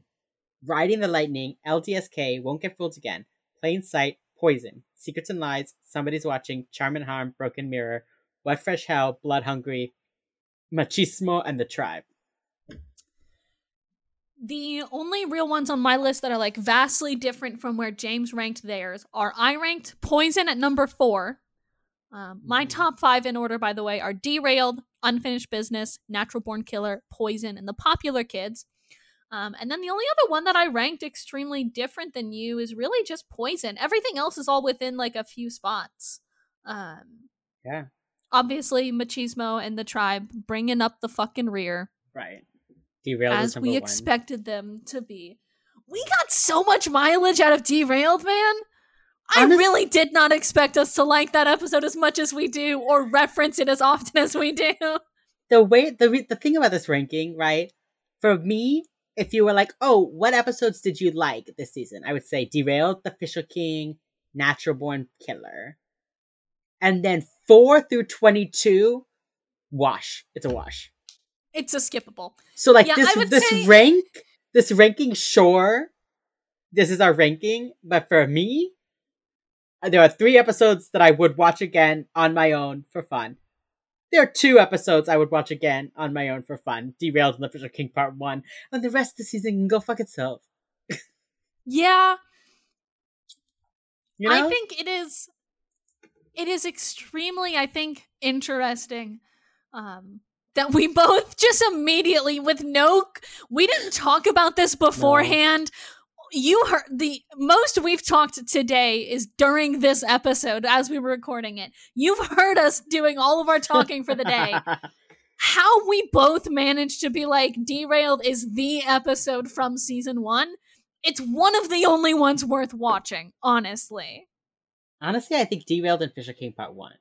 Riding the Lightning, LDSK, Won't Get Fooled Again, Plain Sight, Poison, Secrets and Lies, Somebody's Watching, Charm and Harm, Broken Mirror, What Fresh Hell, Blood Hungry, Machismo, and The Tribe. The only real ones on my list that are like vastly different from where James ranked theirs are I ranked Poison at number four. Um, my Mhm. top five in order, by the way, are Derailed, Unfinished Business, Natural Born Killer, Poison, and The Popular Kids. Um, and then the only other one that I ranked extremely different than you is really just Poison. Everything else is all within like a few spots. Um, Yeah, obviously, Machismo and the Tribe bringing up the fucking rear right. Derailed as we one. expected them to be. We got so much mileage out of Derailed, man. I Honest- really did not expect us to like that episode as much as we do or reference it as often as we do. the way the the thing about this ranking, right? For me, if you were like, "Oh, what episodes did you like this season?" I would say Derailed, The Fisher King, Natural Born Killer, and then four through twenty-two, wash. It's a wash. It's a skippable. So like Yeah, this this say- rank, this ranking, sure, this is our ranking, but for me, there are three episodes that I would watch again on my own for fun. There are two episodes I would watch again on my own for fun. Derailed and The Fisher King Part 1. And the rest of the season can go fuck itself. Yeah, You know? I think it is it is extremely I think interesting um that we both just immediately with no we didn't talk about this beforehand. You heard the most we've talked today is during this episode as we were recording it. You've heard us doing all of our talking for the day. How we both managed to be like derailed is the episode from season 1. It's one of the only ones worth watching, honestly. Honestly, I think Derailed and Fisher King Part 1.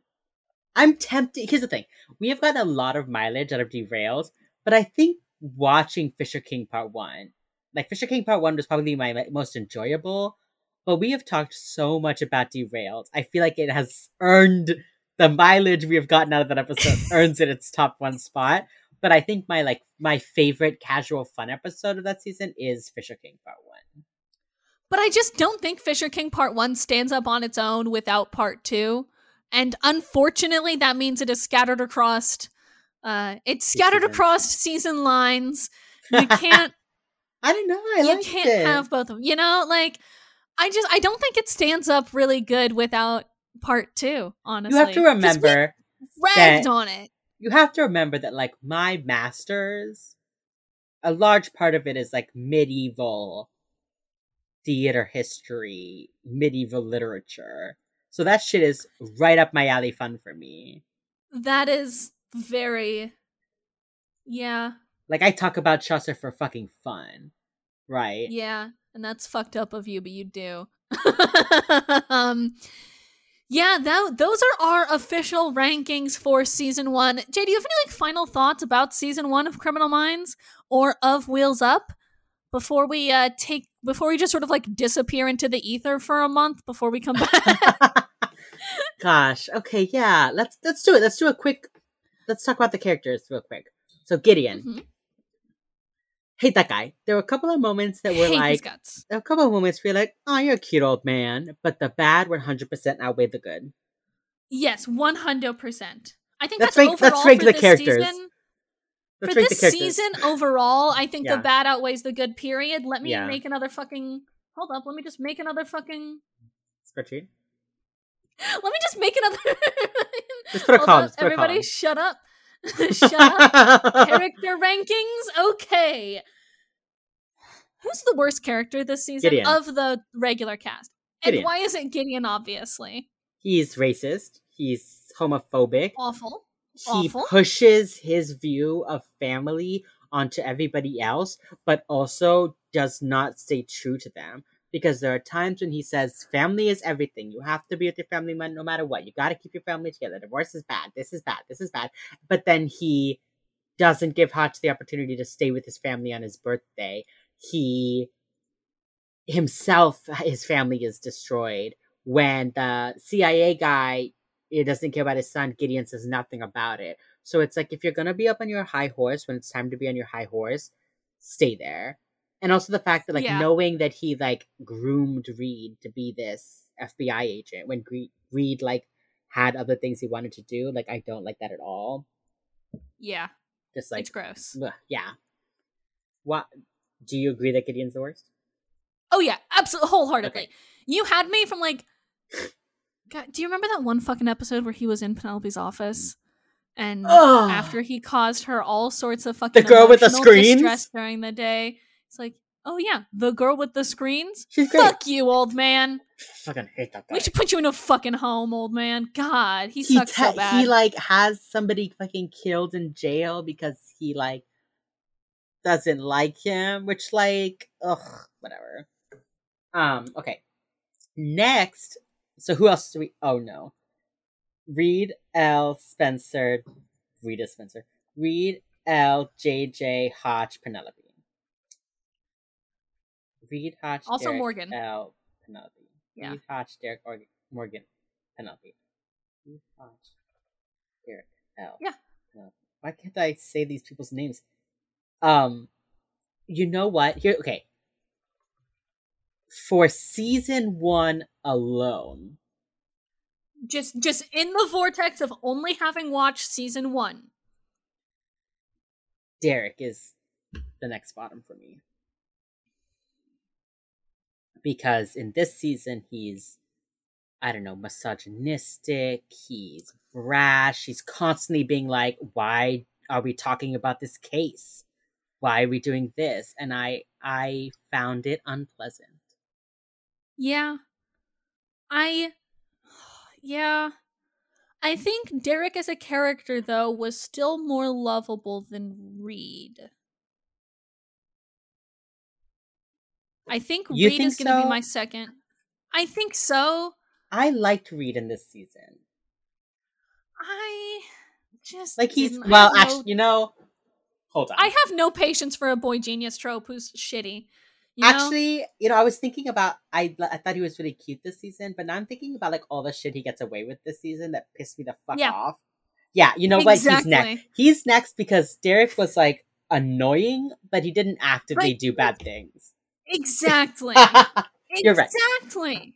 I'm tempted. Here's the thing we have gotten a lot of mileage out of Derailed, but I think watching Fisher King Part 1, like Fisher King Part 1 was probably my most enjoyable, but we have talked so much about Derailed. I feel like it has earned the mileage we have gotten out of that episode, earns it its top one spot. But I think my like my favorite casual fun episode of that season is Fisher King Part 1. But I just don't think Fisher King Part 1 stands up on its own without Part 2. And unfortunately, that means it is scattered across uh it's scattered across season lines. You can't I don't know. I you can't it. have both of them. You know, like I just I don't think it stands up really good without Part 2, honestly. you have to remember ragged on it. you have to remember that like my masters a large part of it is like medieval theater history medieval literature so that shit is right up my alley fun for me That is very Yeah. like i talk about chaucer for fucking fun right Yeah, and that's fucked up of you, but you do. um, yeah, that those are our official rankings for season one. Jay, do you have any like final thoughts about season one of Criminal Minds or of Wheels Up before we uh take before we just sort of like disappear into the ether for a month before we come back? gosh okay yeah let's let's do it let's do a quick let's talk about the characters real quick so gideon Mhm. hate that guy there were a couple of moments that were Hate his like a couple of moments where you're like, oh, you're a cute old man, but the bad 100% outweighed the good. Yes, one hundred percent. I think that's rank- let's overall rank for the this characters. season. Let's for this season overall, I think Yeah. the bad outweighs the good. Period. Let me Yeah. make another fucking. Hold up. Let me just make another fucking. Spreadsheet. Let me just make another. Just put a column, up, a Everybody, column. shut up. shut up. Character rankings. Okay. Who's the worst character this season Gideon. of the regular cast? And Gideon. why is it Gideon? Obviously, He's racist. He's homophobic. awful. He awful. pushes his view of family onto everybody else, but also does not stay true to them. because there are times when he says family is everything. You have to be with your family no matter what. You got to keep your family together. Divorce is bad. This is bad. This is bad. But then he doesn't give Hotch the opportunity to stay with his family on his birthday. He himself, his family is destroyed. When the CIA guy it doesn't care about his son, Gideon says nothing about it. So it's like if you're gonna be up on your high horse when it's time to be on your high horse, stay there. And also the fact that like Yeah. knowing that he like groomed Reid to be this FBI agent when Reid like had other things he wanted to do, like I don't like that at all. Yeah, Just like it's gross. ugh, yeah. What do you agree that Gideon's the worst? Oh yeah, absolutely, wholeheartedly. Okay. You had me from like. God, do you remember that one fucking episode where he was in Penelope's office, and Ugh. after he caused her all sorts of fucking the girl with the emotional screens? distress during the day, it's like, oh yeah, the girl with the screens. She's great. Fuck you, old man. fucking hate that guy. We should put you in a fucking home, old man. God, he, he sucks so bad. he like has somebody fucking killed in jail because he like doesn't like him, which like ugh, whatever. Um, okay. Next, so who else do we? Oh no, Reid Elle. Spencer, Rita Spencer, Reid Elle. JJ Hotch Penelope. Reid Hotch. Also Derek, Morgan. Elle. Penelope. Yeah. Reid Hotch Derek Org- Morgan Penelope. Reid Hotch Derek Elle. Yeah. Penelope. Why can't I say these people's names? Um, you know what? Here, okay. For season one alone, just just in the vortex of only having watched season one. Derek is the next bottom for me. Because in this season, he's, I don't know, misogynistic, he's brash, he's constantly being like, why are we talking about this case? Why are we doing this? And I I found it unpleasant. Yeah. I yeah. I think Derek as a character though was still more lovable than Reid. I think You Reid think is going to so? be my second. I think so. I liked Reid in this season. I just Like he's well, actually, you know, hold on. I have no patience for a boy genius trope who's shitty. You know? Actually, you know, I was thinking about I I thought he was really cute this season, but now I'm thinking about like all the shit he gets away with this season that pissed me the fuck Yeah. off. Yeah, you know what? He's next. He's next because Derek was like annoying, but he didn't actively Right. do bad things. exactly. You're right. Exactly.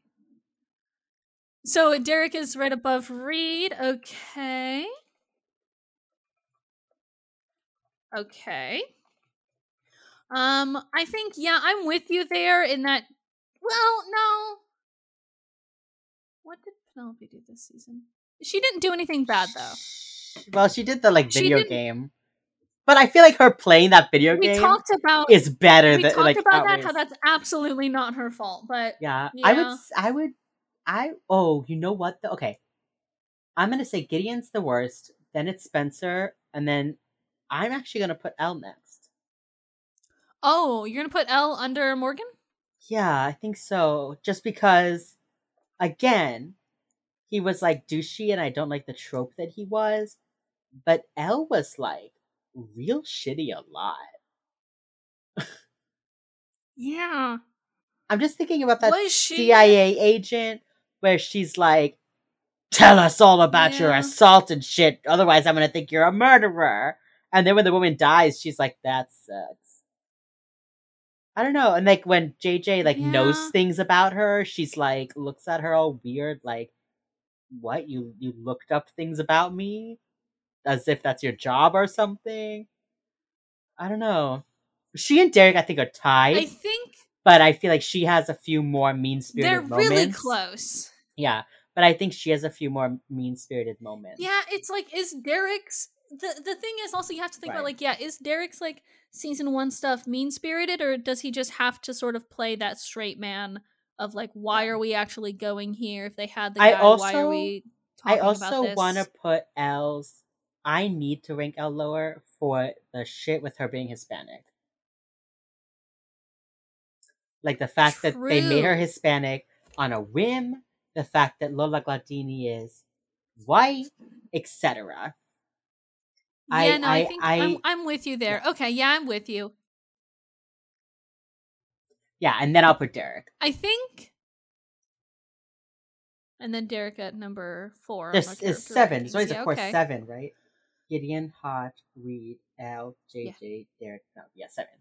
So Derek is right above Reid. Okay. Okay. Um, I think yeah, I'm with you there in that. Well, no. What did Penelope do this season? She didn't do anything bad though. well, she did the like video game, but I feel like her playing that video We game talked about is better we than talked like about that how that's absolutely not her fault, but Yeah, I would. I would. I. Oh, you know what? though? okay, I'm gonna say Gideon's the worst. Then it's Spencer, and then I'm actually gonna put Elle next. Oh, you're gonna put Elle under Morgan? Yeah, I think so. Just because, again, he was like douchey, and I don't like the trope that he was. But Elle was like real shitty a lot. Yeah. I'm just thinking about that Was she? CIA agent where she's like, "Tell us all about your assault and shit, otherwise I'm gonna think you're a murderer." And then when the woman dies, she's like, "That sucks." I don't know. And like when JJ like knows things about her, she's like looks at her all weird, like, "What you you looked up things about me, as if that's your job or something." I don't know. She and Derek, I think, are tied I think but I feel like she has a few more mean spirited they're moments. really close. Yeah, but I think she has a few more mean spirited moments. Yeah, it's like is Derek's the the thing is also you have to think about like yeah is Derek's like season one stuff mean spirited or does he just have to sort of play that straight man of like why are we actually going here if they had the I guy why are we I also want to put Elle's. I need to rank Elle lower for the shit with her being Hispanic. Like the fact that they made her Hispanic on a whim, the fact that Lola Glaudini is white, etc. I- Yeah, no, I, I- think I- I'm, I'm with you there. Okay, yeah, I'm with you. Yeah, and then I'll put Derek. I think. And then Derek at number four. our is seven. rankings. So it's Yeah, of course okay. seven, right? Gideon, Hot, Reid, Elle, JJ, Derek. No, yeah, seven.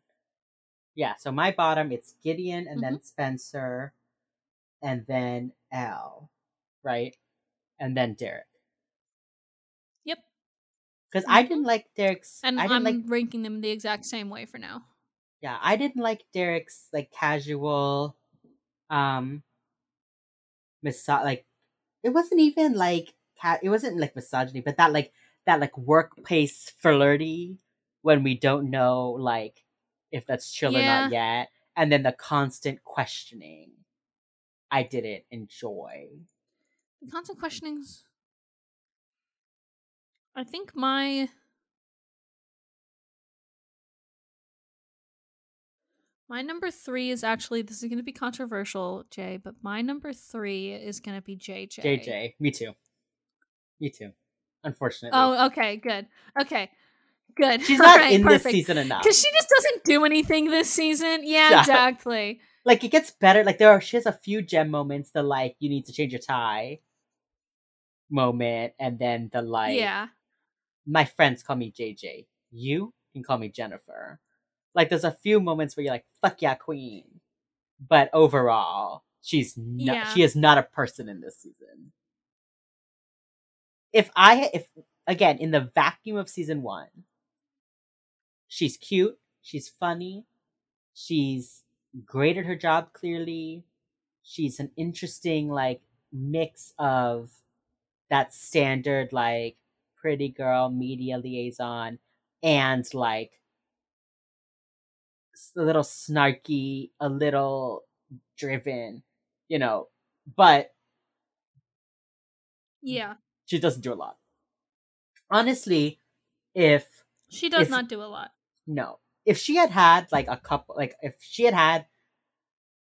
Yeah, so my bottom it's Gideon and Mm-hmm. then Spencer and then Elle, right? And then Derek. Because I Mhm. didn't like Derek's And I I'm like ranking them the exact same way for now. yeah, I didn't like Derek's like casual um miso- like it wasn't even like ca- it wasn't like misogyny, but that like that like workplace flirty when we don't know like if that's chill or not yet, and then the constant questioning. I didn't enjoy. The constant questionings. I think my my number three is actually this is going to be controversial, Jay, but my number three is going to be JJ. JJ, me too. Me too. Unfortunately. Oh, okay, good. Okay, good. She's not Alright, in this perfect. season enough. because she just doesn't do anything this season. Yeah, Yeah. exactly. like it gets better. Like there are she has a few gem moments. The like you need to change your tie moment, and then the like yeah, my friends call me JJ. You can call me Jennifer. Like there's a few moments where you're like fuck yeah queen, but overall she's not. Yeah. She is not a person in this season. If I if again in the vacuum of season one, she's cute. She's funny. She's great at her job clearly she's an interesting like mix of that standard like pretty girl media liaison and like a little snarky a little driven you know but yeah. she doesn't do a lot honestly if She does If- not do a lot. No. If she had had like a couple, like if she had had,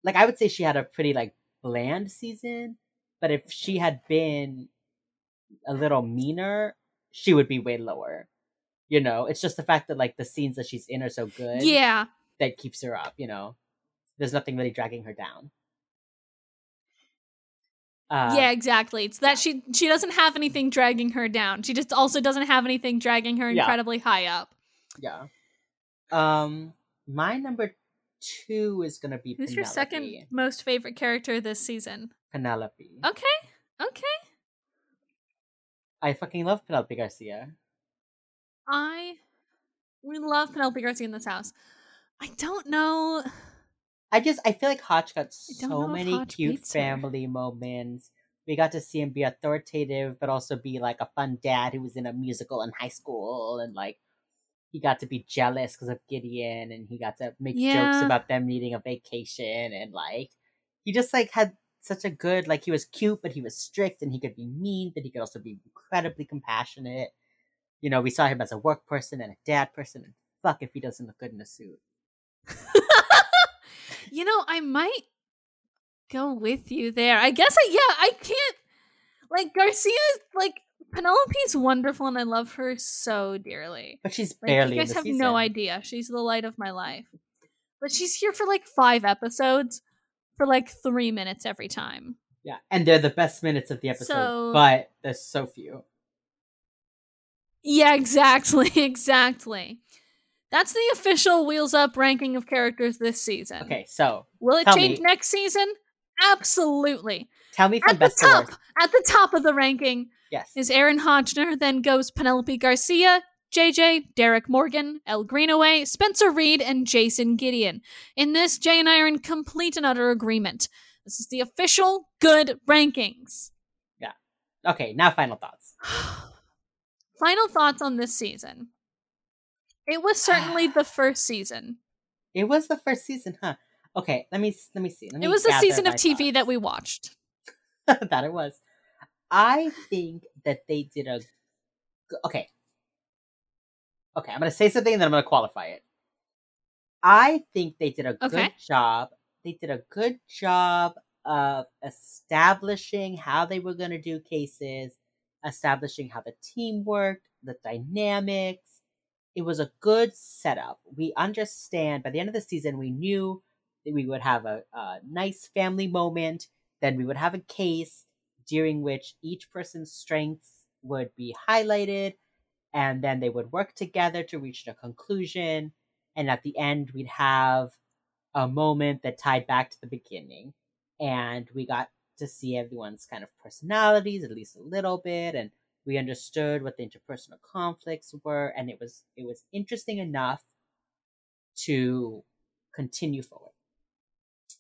like I would say she had a pretty like bland season, but if she had been a little meaner, she would be way lower. You know, it's just the fact that like the scenes that she's in are so good Yeah, that keeps her up. You know, there's nothing really dragging her down. Uh, yeah, exactly. It's that she she doesn't have anything dragging her down. She just also doesn't have anything dragging her Yeah. incredibly high up. yeah. Um, my number two is gonna be Who's your second most favorite character this season? Penelope. Okay, okay. I fucking love Penelope Garcia. I we love Penelope Garcia in this house. I don't know. I just I feel like Hotch got so many cute family moments. We got to see him be authoritative, but also be like a fun dad who was in a musical in high school, and like he got to be jealous because of Gideon, and he got to make jokes about them needing a vacation, and like he just like had such a good like he was cute, but he was strict, and he could be mean, but he could also be incredibly compassionate. You know, we saw him as a work person and a dad person, and fuck if he doesn't look good in a suit. You know, I might go with you there. I guess I yeah, I can't like Garcia like Penelope's wonderful and I love her so dearly. But she's Like barely. you guys have season. no idea. She's the light of my life. But she's here for like 5 episodes for like 3 minutes every time. Yeah, and they're the best minutes of the episode, So- but there's so few. Yeah, exactly, exactly. That's the official Wheels Up ranking of characters this season. Okay, so Will it change me. next season? Absolutely. tell me from At the best to top, worst. at the top of the ranking Yes. is Aaron Hotchner, then goes Penelope Garcia, JJ, Derek Morgan, Elle Greenaway, Spencer Reid, and Jason Gideon. In this, Jay and I are in complete and utter agreement. This is the official good rankings. Yeah. Okay, now final thoughts. Final thoughts on this season. It was certainly the first season. It was the first season, huh? Okay, let me let me see. Let me It was the season of TV that we watched. that it was. I think that they did a okay. Okay, I'm gonna say something and then I'm gonna qualify it. I think they did a Okay. good job they did a good job of establishing how they were going to do cases, establishing how the team worked, the dynamics. It was a good setup. We understand by the end of the season, we knew that we would have a, a nice family moment, then we would have a case during which each person's strengths would be highlighted, and then they would work together to reach a conclusion. And at the end, we'd have a moment that tied back to the beginning. And we got to see everyone's kind of personalities, at least a little bit, and we understood what the interpersonal conflicts were, and it was it was interesting enough to continue forward.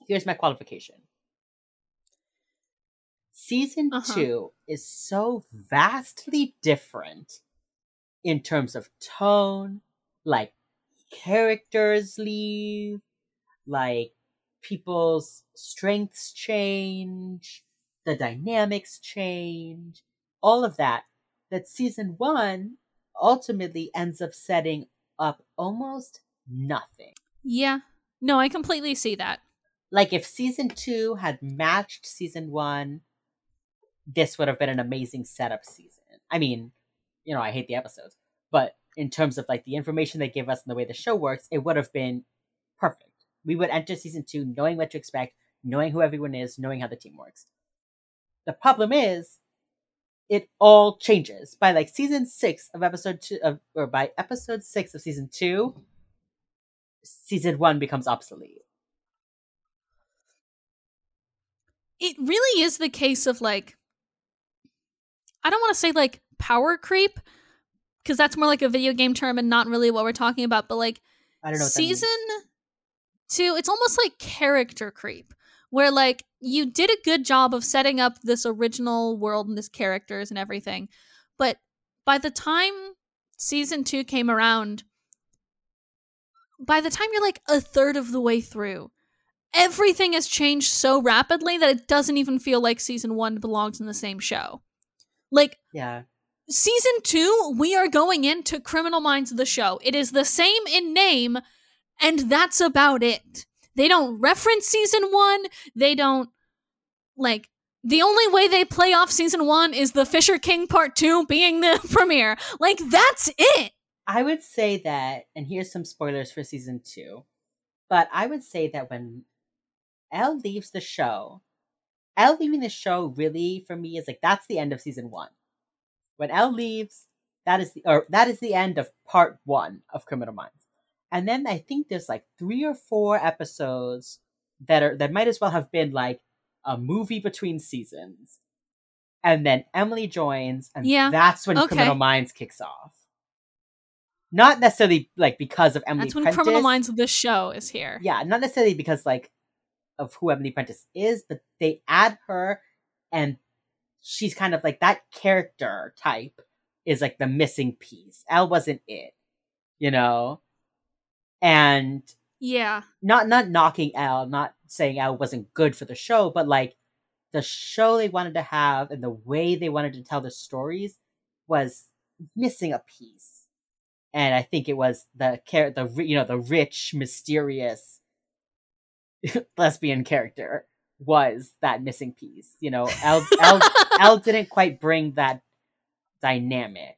Here's my qualification. Season Uh-huh. two is so vastly different in terms of tone, like characters leave, like people's strengths change, the dynamics change, all of that. That season one ultimately ends up setting up almost nothing. Yeah. No, I completely see that. Like if season two had matched season one, this would have been an amazing setup season. I mean, you know, I hate the episodes, but in terms of like the information they give us and the way the show works, it would have been perfect. We would enter season two knowing what to expect, knowing who everyone is, knowing how the team works. The problem is, it all changes by like season six of episode two, of, or by episode six of season two. Season one becomes obsolete. It really is the case of like I don't want to say like power creep because that's more like a video game term and not really what we're talking about, but like I don't know. What that means. season two, it's almost like character creep, where like you did a good job of setting up this original world and this characters and everything, but by the time season two came around, by the time you're like a third of the way through, everything has changed so rapidly that it doesn't even feel like season one belongs in the same show. Like Yeah. Season two, we are going into Criminal Minds of the show. It is the same in name, and that's about it. They don't reference season one. They don't like the only way they play off season one is the Fisher King part two being the premiere. Like that's it. I would say that, and here's some spoilers for season two, but I would say that when Elle leaves the show, Elle leaving the show really for me is like that's the end of season one. When Elle leaves, that is the or that is the end of part one of Criminal Minds. And then I think there's like three or four episodes that are that might as well have been like a movie between seasons. And then Emily joins, and Yeah, that's when okay. Criminal Minds kicks off. Not necessarily like because of Emily That's when Prentiss. Criminal Minds the show is here. Yeah, not necessarily because like of who Emily Prentiss is, but they add her and she's kind of like that character type is like the missing piece. Elle wasn't it, you know? And Yeah. not not knocking Elle, not saying Elle wasn't good for the show, but like the show they wanted to have and the way they wanted to tell the stories was missing a piece. And I think it was the char- the you know the rich, mysterious lesbian character was that missing piece. You know, L Elle, Elle didn't quite bring that dynamic.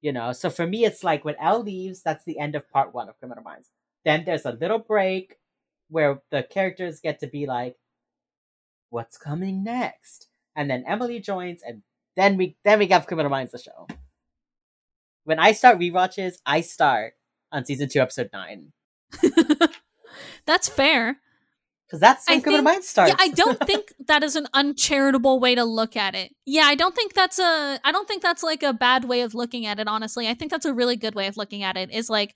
You know, so for me, it's like when Elle leaves, that's the end of part one of Criminal Minds. Then there's a little break where the characters get to be like, "What's coming next?" And then Emily joins, and then we then we have Criminal Minds the show. When I start rewatches, I start on season two, episode nine, That's fair. Because that's Criminal think- Minds starts. Yeah, I don't think that is an uncharitable way to look at it. Yeah, I don't think that's a I don't think that's like a bad way of looking at it, honestly. I think that's a really good way of looking at it. Is like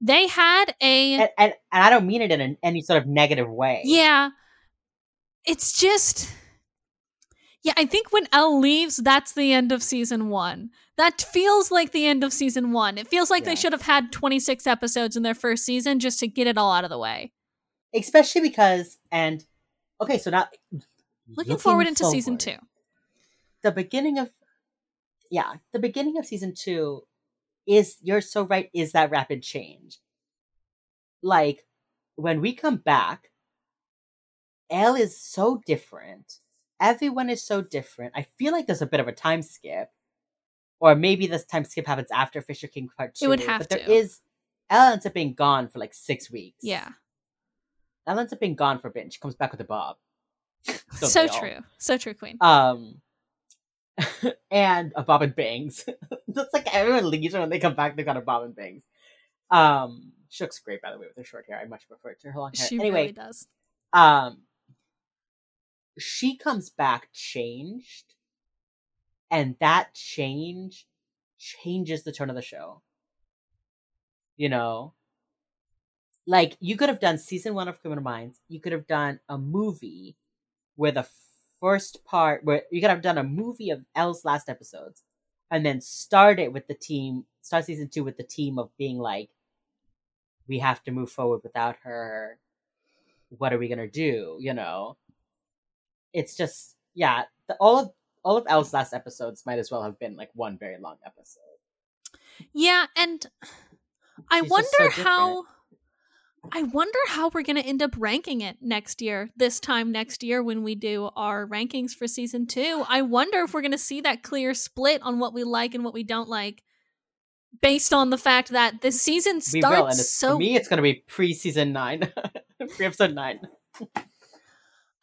they had a and, and and I don't mean it in an, any sort of negative way. Yeah. It's just Yeah, I think when Elle leaves, that's the end of season 1. That feels like the end of season 1. It feels like Yeah. they should have had 26 episodes in their first season just to get it all out of the way. Especially because and okay, so now Looking, forward into season 2. the beginning of yeah the beginning of season two is you're so right is that rapid change like when we come back Elle is so different. Everyone is so different. I feel like there's a bit of a time skip. Or maybe this time skip happens after Fisher King Part 2. It would have but there to. is Elle ends up being gone for like six weeks. Yeah. Elle ends up being gone for a bit and she comes back with a bob. So all? true. So true, Queen. Um and a bob and bangs. That's like everyone leaves her when they come back, they've got a bob and bangs. Um she looks great by the way with her short hair. I much prefer it to her long hair. She anyway, really does. um she comes back changed and that change changes the tone of the show you know like you could have done season one of criminal minds you could have done a movie where the first part where you could have done a movie of elle's last episodes and then start it with the team start season two with the team of being like we have to move forward without her. What are we gonna do? You know? It's just yeah the, all of all of elle's last episodes might as well have been like one very long episode. Yeah, and I She's wonder so how I wonder how we're going to end up ranking it next year. This time next year when we do our rankings for season 2. I wonder if we're going to see that clear split on what we like and what we don't like based on the fact that the season starts will and so for me it's gonna be pre-season nine pre-episode nine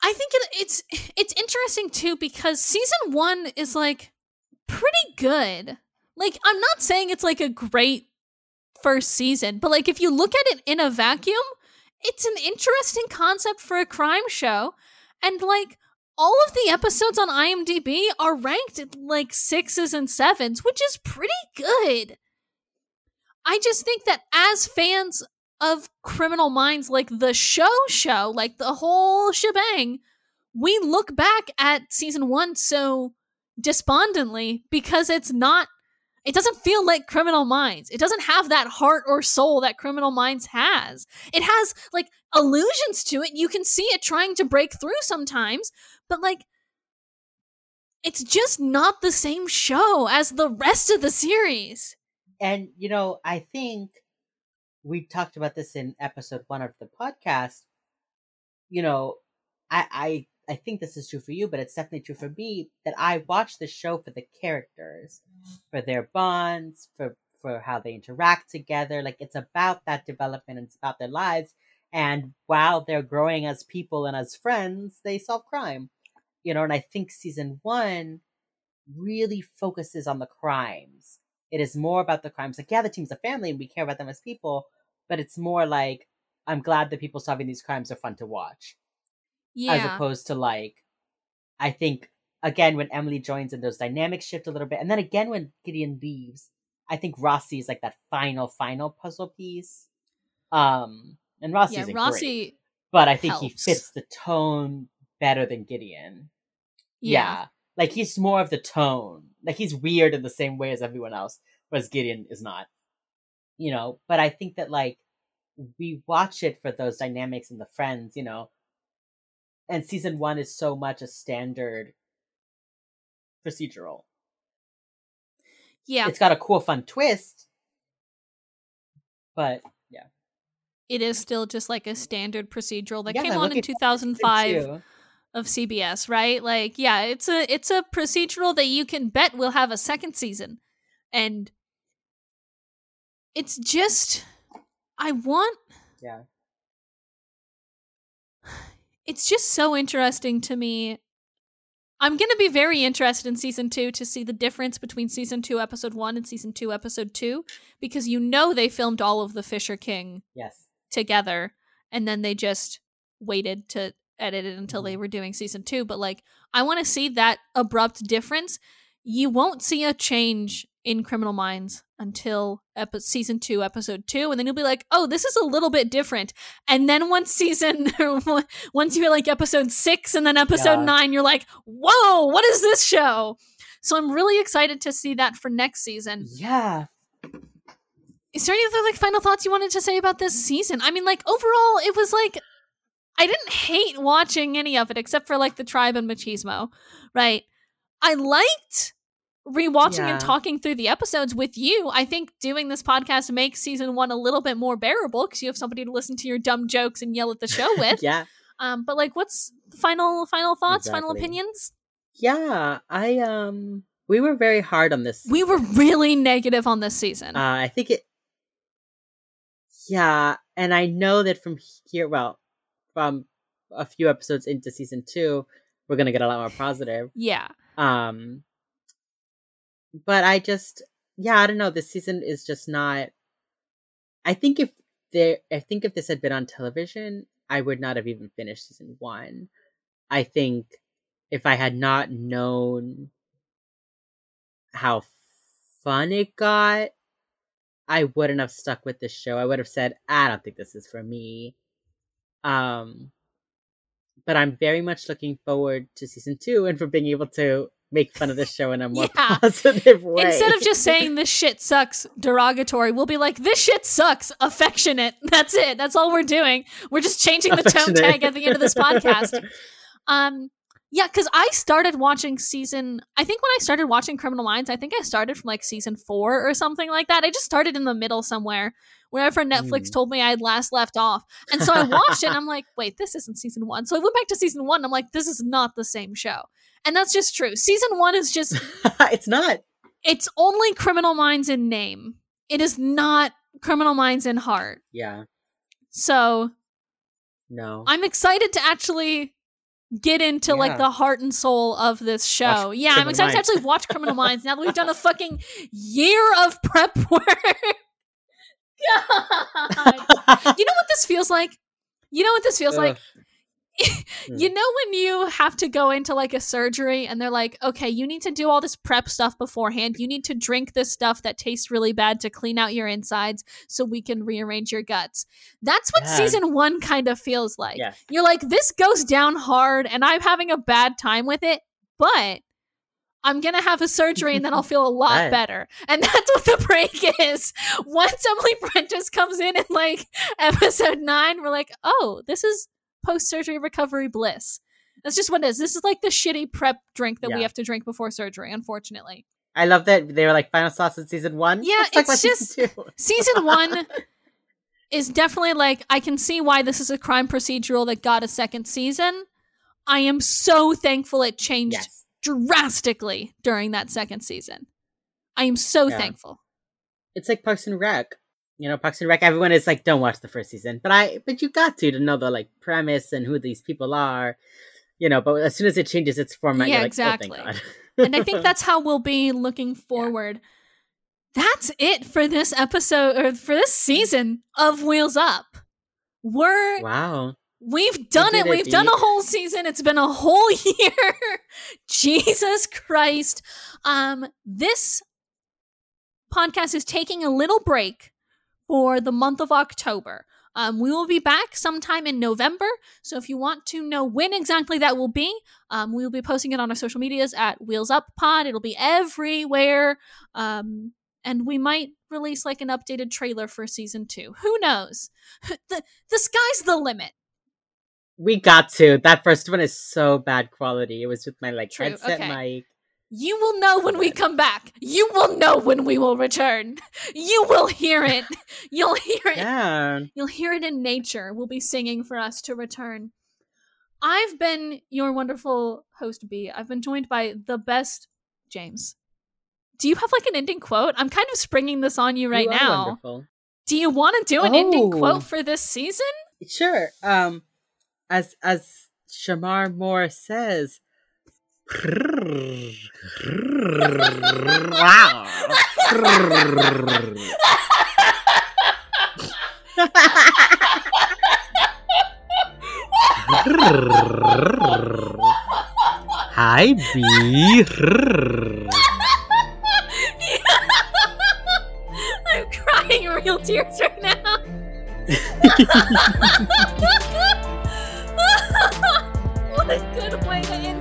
I think it, it's it's interesting too because season one is like pretty good. Like I'm not saying it's like a great first season, but like if you look at it in a vacuum, it's an interesting concept for a crime show, and like all of the episodes on IMDb are ranked at like sixes and sevens, which is pretty good. I just think that as fans of Criminal Minds, like the show show, like the whole shebang, we look back at season one so despondently because it's not it doesn't feel like criminal minds. It doesn't have that heart or soul that criminal minds has. It has like allusions to it. You can see it trying to break through sometimes but like it's just not the same show as the rest of the series. And you know i think we talked about this in episode one of the podcast. You know i i i think this is true for you but it's definitely true for me that i watch the show for the characters for their bonds for for how they interact together like it's about that development and it's about their lives and while they're growing as people and as friends they solve crime you know and i think season one really focuses on the crimes it is more about the crimes. Like, yeah, the team's a family and we care about them as people, but it's more like I'm glad that people solving these crimes are fun to watch, yeah as opposed to like, I think again when Emily joins and those dynamics shift a little bit, and then again when Gideon leaves, I think Rossi is like that final final puzzle piece. Um, and Rossi yeah is great, rossi but I think he fits the tone better than Gideon. yeah. Yeah. Like he's more of the tone. Like he's weird in the same way as everyone else, whereas Gideon is not. You know, but I think that like we watch it for those dynamics and the friends, you know. And season one is so much a standard procedural. yeah It's got a cool, fun twist. But yeah. it is still just like a standard procedural that Yeah, came I'm on in 2005 of CBS, right? Like, yeah, it's a it's a procedural that you can bet will have a second season. And it's just I want Yeah. It's just so interesting to me. I'm going to be very interested in season 2 to see the difference between season 2 episode 1 and season 2 episode 2 because you know they filmed all of the Fisher King Yes. together and then they just waited to edit it until they Mhm. were doing season two but like i want to see that abrupt difference you won't see a change in criminal minds until epi- season two episode two and then you'll be like oh this is a little bit different and then once season once you're like episode six and then episode Yeah. nine you're like whoa what is this show so i'm really excited to see that for next season Yeah. is there any other like final thoughts you wanted to say about this season? I mean, like overall, it was like I didn't hate watching any of it except for like the tribe and machismo, right? I liked rewatching Yeah. and talking through the episodes with you. I think doing this podcast makes season one a little bit more bearable because you have somebody to listen to your dumb jokes and yell at the show with. yeah. Um, but like, what's final final thoughts, final opinions? Yeah, I um we were very hard on this. We were really negative on this season. uh I think it Yeah, and I know that from here well, from a few episodes into season 2, we're going to get a lot more positive. yeah, Um but I just yeah, I don't know, this season is just not I think if there I think if this had been on television, I would not have even finished season 1. I think if I had not known how fun it got, I wouldn't have stuck with this show. I would have said, I don't think this is for me. Um but I'm very much looking forward to season two and for being able to make fun of this show in a more Yeah. positive way. instead of just saying this shit sucks derogatory, we'll be like this shit sucks affectionate. That's it. That's all we're doing. We're just changing the tone tag at the end of this podcast. Um, yeah, because I started watching season. I think when I started watching Criminal Minds, I think I started from like season four or something like that. I just started in the middle somewhere, wherever Netflix Mm. told me I had last left off. And so I watched it, and I'm like, wait, this isn't season one. So I went back to season one. And I'm like, this is not the same show, and that's just true. Season one is just it's not. it's only Criminal Minds in name. It is not Criminal Minds in heart. Yeah. So No. I'm excited to actually get into like the heart and soul of this show. Watch yeah, I'm Criminal excited to actually watch Criminal Minds now that we've done a fucking year of prep work. God. You know what this feels like? You know what this feels like? You hmm. know when you have to go into like a surgery and they're like, okay, you need to do all this prep stuff beforehand. You need to drink this stuff that tastes really bad to clean out your insides so we can rearrange your guts. That's what Yeah. season one kind of feels like. Yes. You're like, this goes down hard and I'm having a bad time with it, but I'm gonna have a surgery and then I'll feel a lot Right. better. And that's what the break is. Once Emily Prentiss comes in in like episode nine, we're like, oh, this is post surgery recovery bliss. That's just what it is. This is like the shitty prep drink that we have to drink before surgery, unfortunately. I love that they were like final sauce in season one. Yeah, Let's it's just season. Season one is definitely like, I can see why this is a crime procedural that got a second season. I am so thankful it changed Yes. drastically during that second season. I am so Yeah. thankful. It's like Parks and Rec. You know, Parks and Rec. Everyone is like, don't watch the first season, but I, but you got to to know the like premise and who these people are. You know, but as soon as it changes its format, Yeah, you're like, exactly. Oh, thank God. and I think that's how we'll be looking forward. That's it for this episode or for this season of Wheels Up. We're wow. we've done did it. it, We've done a whole season. It's been a whole year. Jesus Christ. Um this podcast is taking a little break for the month of October. Um, we will be back sometime in November. So if you want to know when exactly that will be, um, we will be posting it on our social medias at Wheels Up Pod. It'll be everywhere. Um, and we might release like an updated trailer for season two. Who knows? The, the sky's the limit. We got to. That first one is so bad quality. It was with my like True, headset okay. mic. You will know when we come back. You will know when we will return. You will hear it. You'll hear it. Yeah. You'll hear it in nature. We'll be singing for us to return. I've been your wonderful host, B. I've been joined by the best James. Do you have like an ending quote? I'm kind of springing this on you right You now. Wonderful. Do you want to do an ending Oh. quote for this season? Sure. Um, as as Shemar Moore says. Hi, B. I'm crying real tears right now. what a good way to end